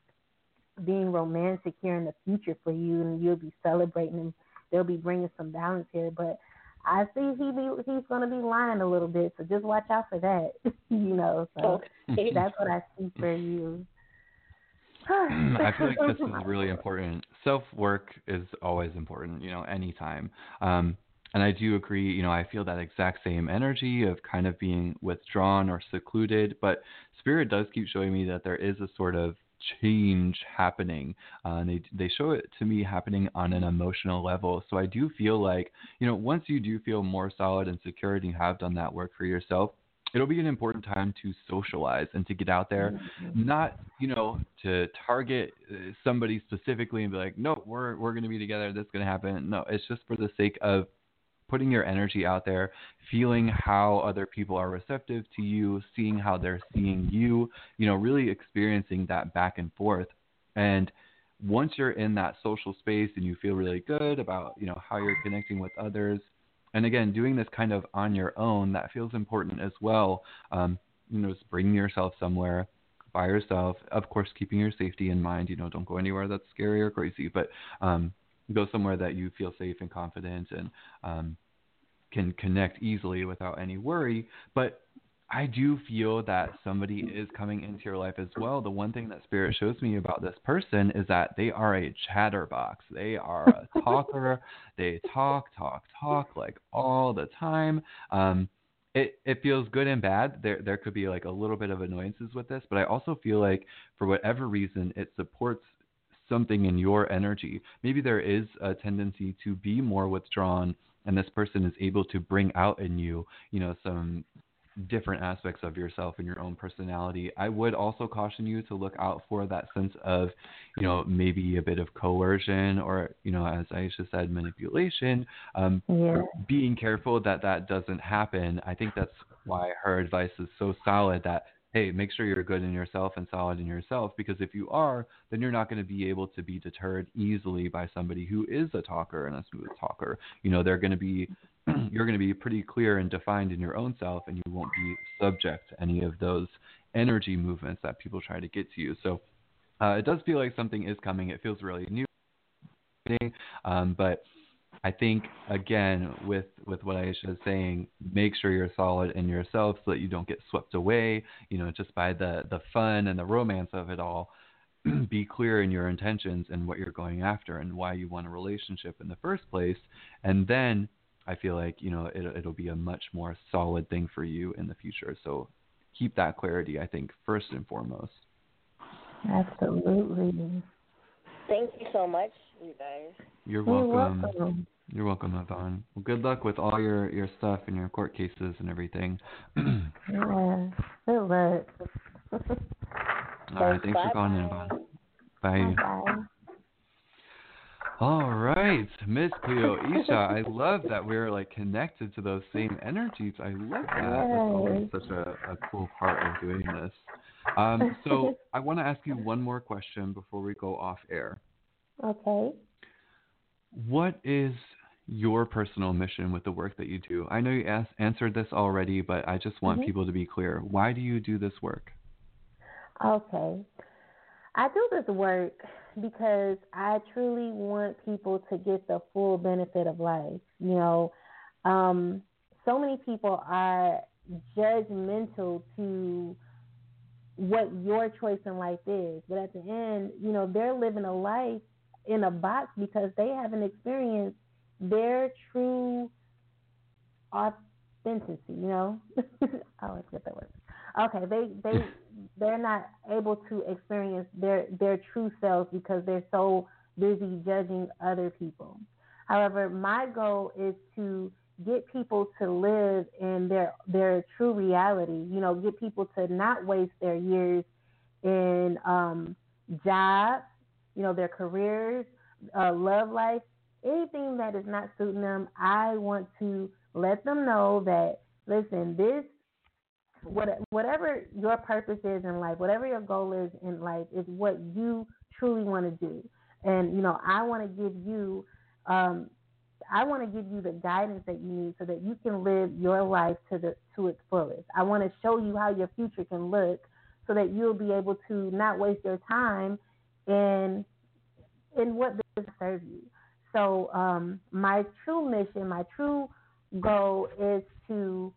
being romantic here in the future for you, and you'll be celebrating and they'll be bringing some balance here. But I see he be he's going to be lying a little bit, so just watch out for that. you know, so okay. that's what I see for you. I feel like this is really important. Self work is always important, you know, anytime. Um, and I do agree, you know, I feel that exact same energy of kind of being withdrawn or secluded, but spirit does keep showing me that there is a sort of change happening. Uh, and they they show it to me happening on an emotional level. So I do feel like you know once you do feel more solid and secure and you have done that work for yourself, it'll be an important time to socialize and to get out there, mm-hmm. not you know to target uh, somebody specifically and be like, no, we're we're going to be together. That's going to happen. No, it's just for the sake of putting your energy out there, feeling how other people are receptive to you, seeing how they're seeing you, you know, really experiencing that back and forth. And once you're in that social space and you feel really good about, you know, how you're connecting with others, and again, doing this kind of on your own, that feels important as well. Um, you know, just bringing yourself somewhere by yourself, of course, keeping your safety in mind. You know, don't go anywhere that's scary or crazy, but um, go somewhere that you feel safe and confident and um, can connect easily without any worry. But I do feel that somebody is coming into your life as well. The one thing that Spirit shows me about this person is that they are a chatterbox. They are a talker. they talk, talk, talk like all the time. Um, it it feels good and bad. There there could be like a little bit of annoyances with this, but I also feel like for whatever reason it supports something in your energy. Maybe there is a tendency to be more withdrawn and this person is able to bring out in you, you know, some different aspects of yourself and your own personality. I would also caution you to look out for that sense of, you know, maybe a bit of coercion or, you know, as Aisha said, manipulation. Um, yeah. Being careful that that doesn't happen. I think that's why her advice is so solid that hey, make sure you're good in yourself and solid in yourself because if you are, then you're not going to be able to be deterred easily by somebody who is a talker and a smooth talker. You know, they're going to be you're going to be pretty clear and defined in your own self and you won't be subject to any of those energy movements that people try to get to you. So, uh, it does feel like something is coming. It feels really new. Um, but I think again with with what Aisha is saying, make sure you're solid in yourself so that you don't get swept away, you know, just by the the fun and the romance of it all. Be clear in your intentions and what you're going after and why you want a relationship in the first place, and then I feel like you know it, it'll be a much more solid thing for you in the future. So keep that clarity, I think, first and foremost. Absolutely. Thank you so much, you guys. You're welcome. You're welcome. You're welcome, Yvonne. Well, good luck with all your, your stuff and your court cases and everything. yeah, good luck. all right, thanks for calling in, Yvonne. Bye. Bye. All right, Miss Cleoisha, I love that we're like connected to those same energies. I love that. That's always such a, a cool part of doing this. Um, so I want to ask you one more question before we go off air. Okay. What is your personal mission with the work that you do? I know you asked, answered this already, but I just want mm-hmm. people to be clear. Why do you do this work? Okay. I do this work because I truly want people to get the full benefit of life. You know, um, so many people are judgmental to what your choice in life is. But at the end, you know, they're living a life in a box because they haven't experienced their true authenticity, you know? I always get that word. okay, they they they're not able to experience their their true selves because they're so busy judging other people. However, my goal is to get people to live in their their true reality. You know, get people to not waste their years in um, jobs, you know, their careers, uh, love life, anything that is not suiting them. I want to let them know that listen, this what, whatever your purpose is in life, whatever your goal is in life, is what you truly want to do. And you know, I want to give you, um, I want to give you the guidance that you need so that you can live your life to the to its fullest. I want to show you how your future can look, so that you'll be able to not waste your time in in what does serve you. So um, my true mission, my true goal is to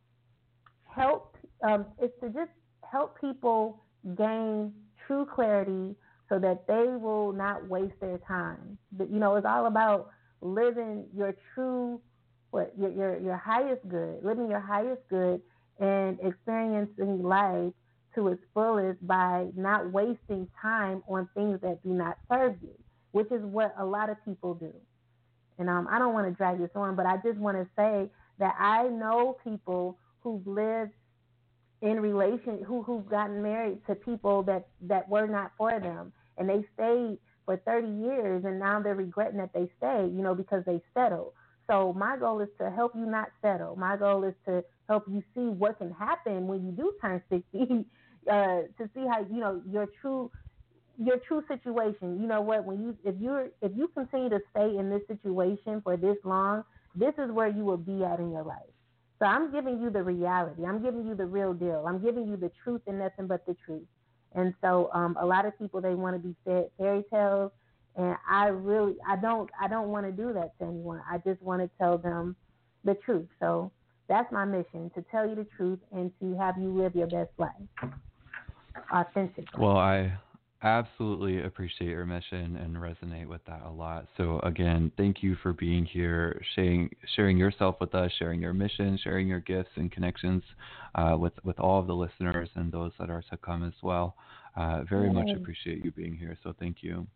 help um, is to just help people gain true clarity so that they will not waste their time. But, you know, it's all about living your true, what your, your your highest good, living your highest good, and experiencing life to its fullest by not wasting time on things that do not serve you, which is what a lot of people do. And um, I don't want to drag this on, but I just want to say that I know people who've lived in relation who who've gotten married to people that that were not for them and they stayed for 30 years and now they're regretting that they stayed you know because they settled so my goal is to help you not settle my goal is to help you see what can happen when you do turn 60 uh, to see how you know your true your true situation you know what when you if you're if you continue to stay in this situation for this long this is where you will be at in your life so I'm giving you the reality. I'm giving you the real deal. I'm giving you the truth and nothing but the truth. And so um, a lot of people they want to be fed fairy tales, and I really I don't I don't want to do that to anyone. I just want to tell them the truth. So that's my mission to tell you the truth and to have you live your best life authentically. Well, I absolutely appreciate your mission and resonate with that a lot. So again, thank you for being here, sharing sharing yourself with us, sharing your mission, sharing your gifts and connections uh, with with all of the listeners and those that are to come as well. Uh, very much appreciate you being here. So thank you.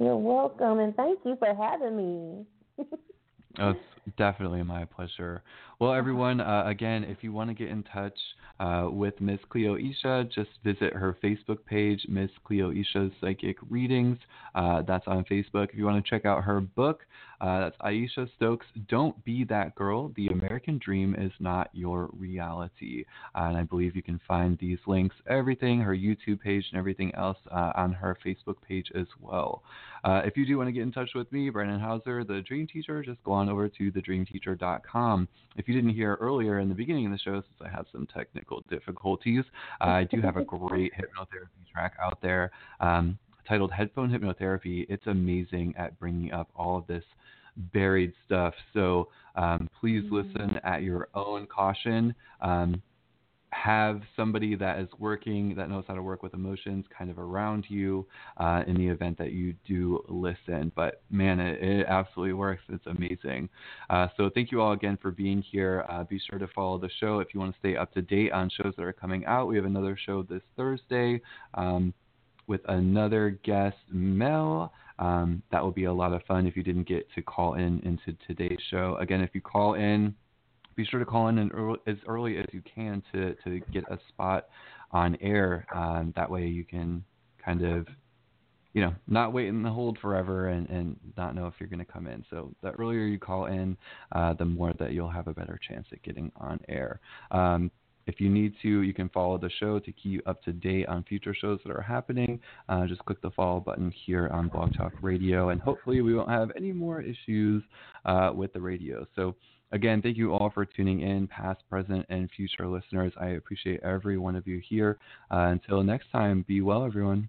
You're welcome, and thank you for having me. Oh, it's definitely my pleasure. Well, everyone, uh, again, if you want to get in touch uh, with Miss Cleoisha, just visit her Facebook page, Miss Cleoisha's Psychic Readings. Uh, that's on Facebook. If you want to check out her book, uh, that's Aisha Stokes. Don't be that girl. The American Dream is not your reality. Uh, and I believe you can find these links, everything, her YouTube page, and everything else uh, on her Facebook page as well. if you do want to get in touch with me, Brandon Hauser, the Dream Teacher, just go on over to thedreamteacher.com. If you didn't hear earlier in the beginning of the show, since I had some technical difficulties, I do have a great hypnotherapy track out there um, titled Headphone Hypnotherapy. It's amazing at bringing up all of this buried stuff. So um, please mm-hmm. listen at your own caution. Um, have somebody that is working that knows how to work with emotions kind of around you uh, in the event that you do listen. But man, it, it absolutely works. It's amazing. Uh, so thank you all again for being here. Uh, be sure to follow the show if you want to stay up to date on shows that are coming out. We have another show this Thursday. Um, with another guest, Mel. Um, that will be a lot of fun if you didn't get to call in into today's show. Again, if you call in, be sure to call in as early as you can to, to get a spot on air. Um, that way you can kind of, you know, not wait in the hold forever and, and not know if you're going to come in. So the earlier you call in, uh, the more that you'll have a better chance at getting on air. Um, if you need to, you can follow the show to keep up to date on future shows that are happening. Uh, just click the follow button here on Blog Talk Radio, and hopefully, we won't have any more issues uh, with the radio. So, Again, thank you all for tuning in, past, present, and future listeners. I appreciate every one of you here. Uh, until next time, be well, everyone.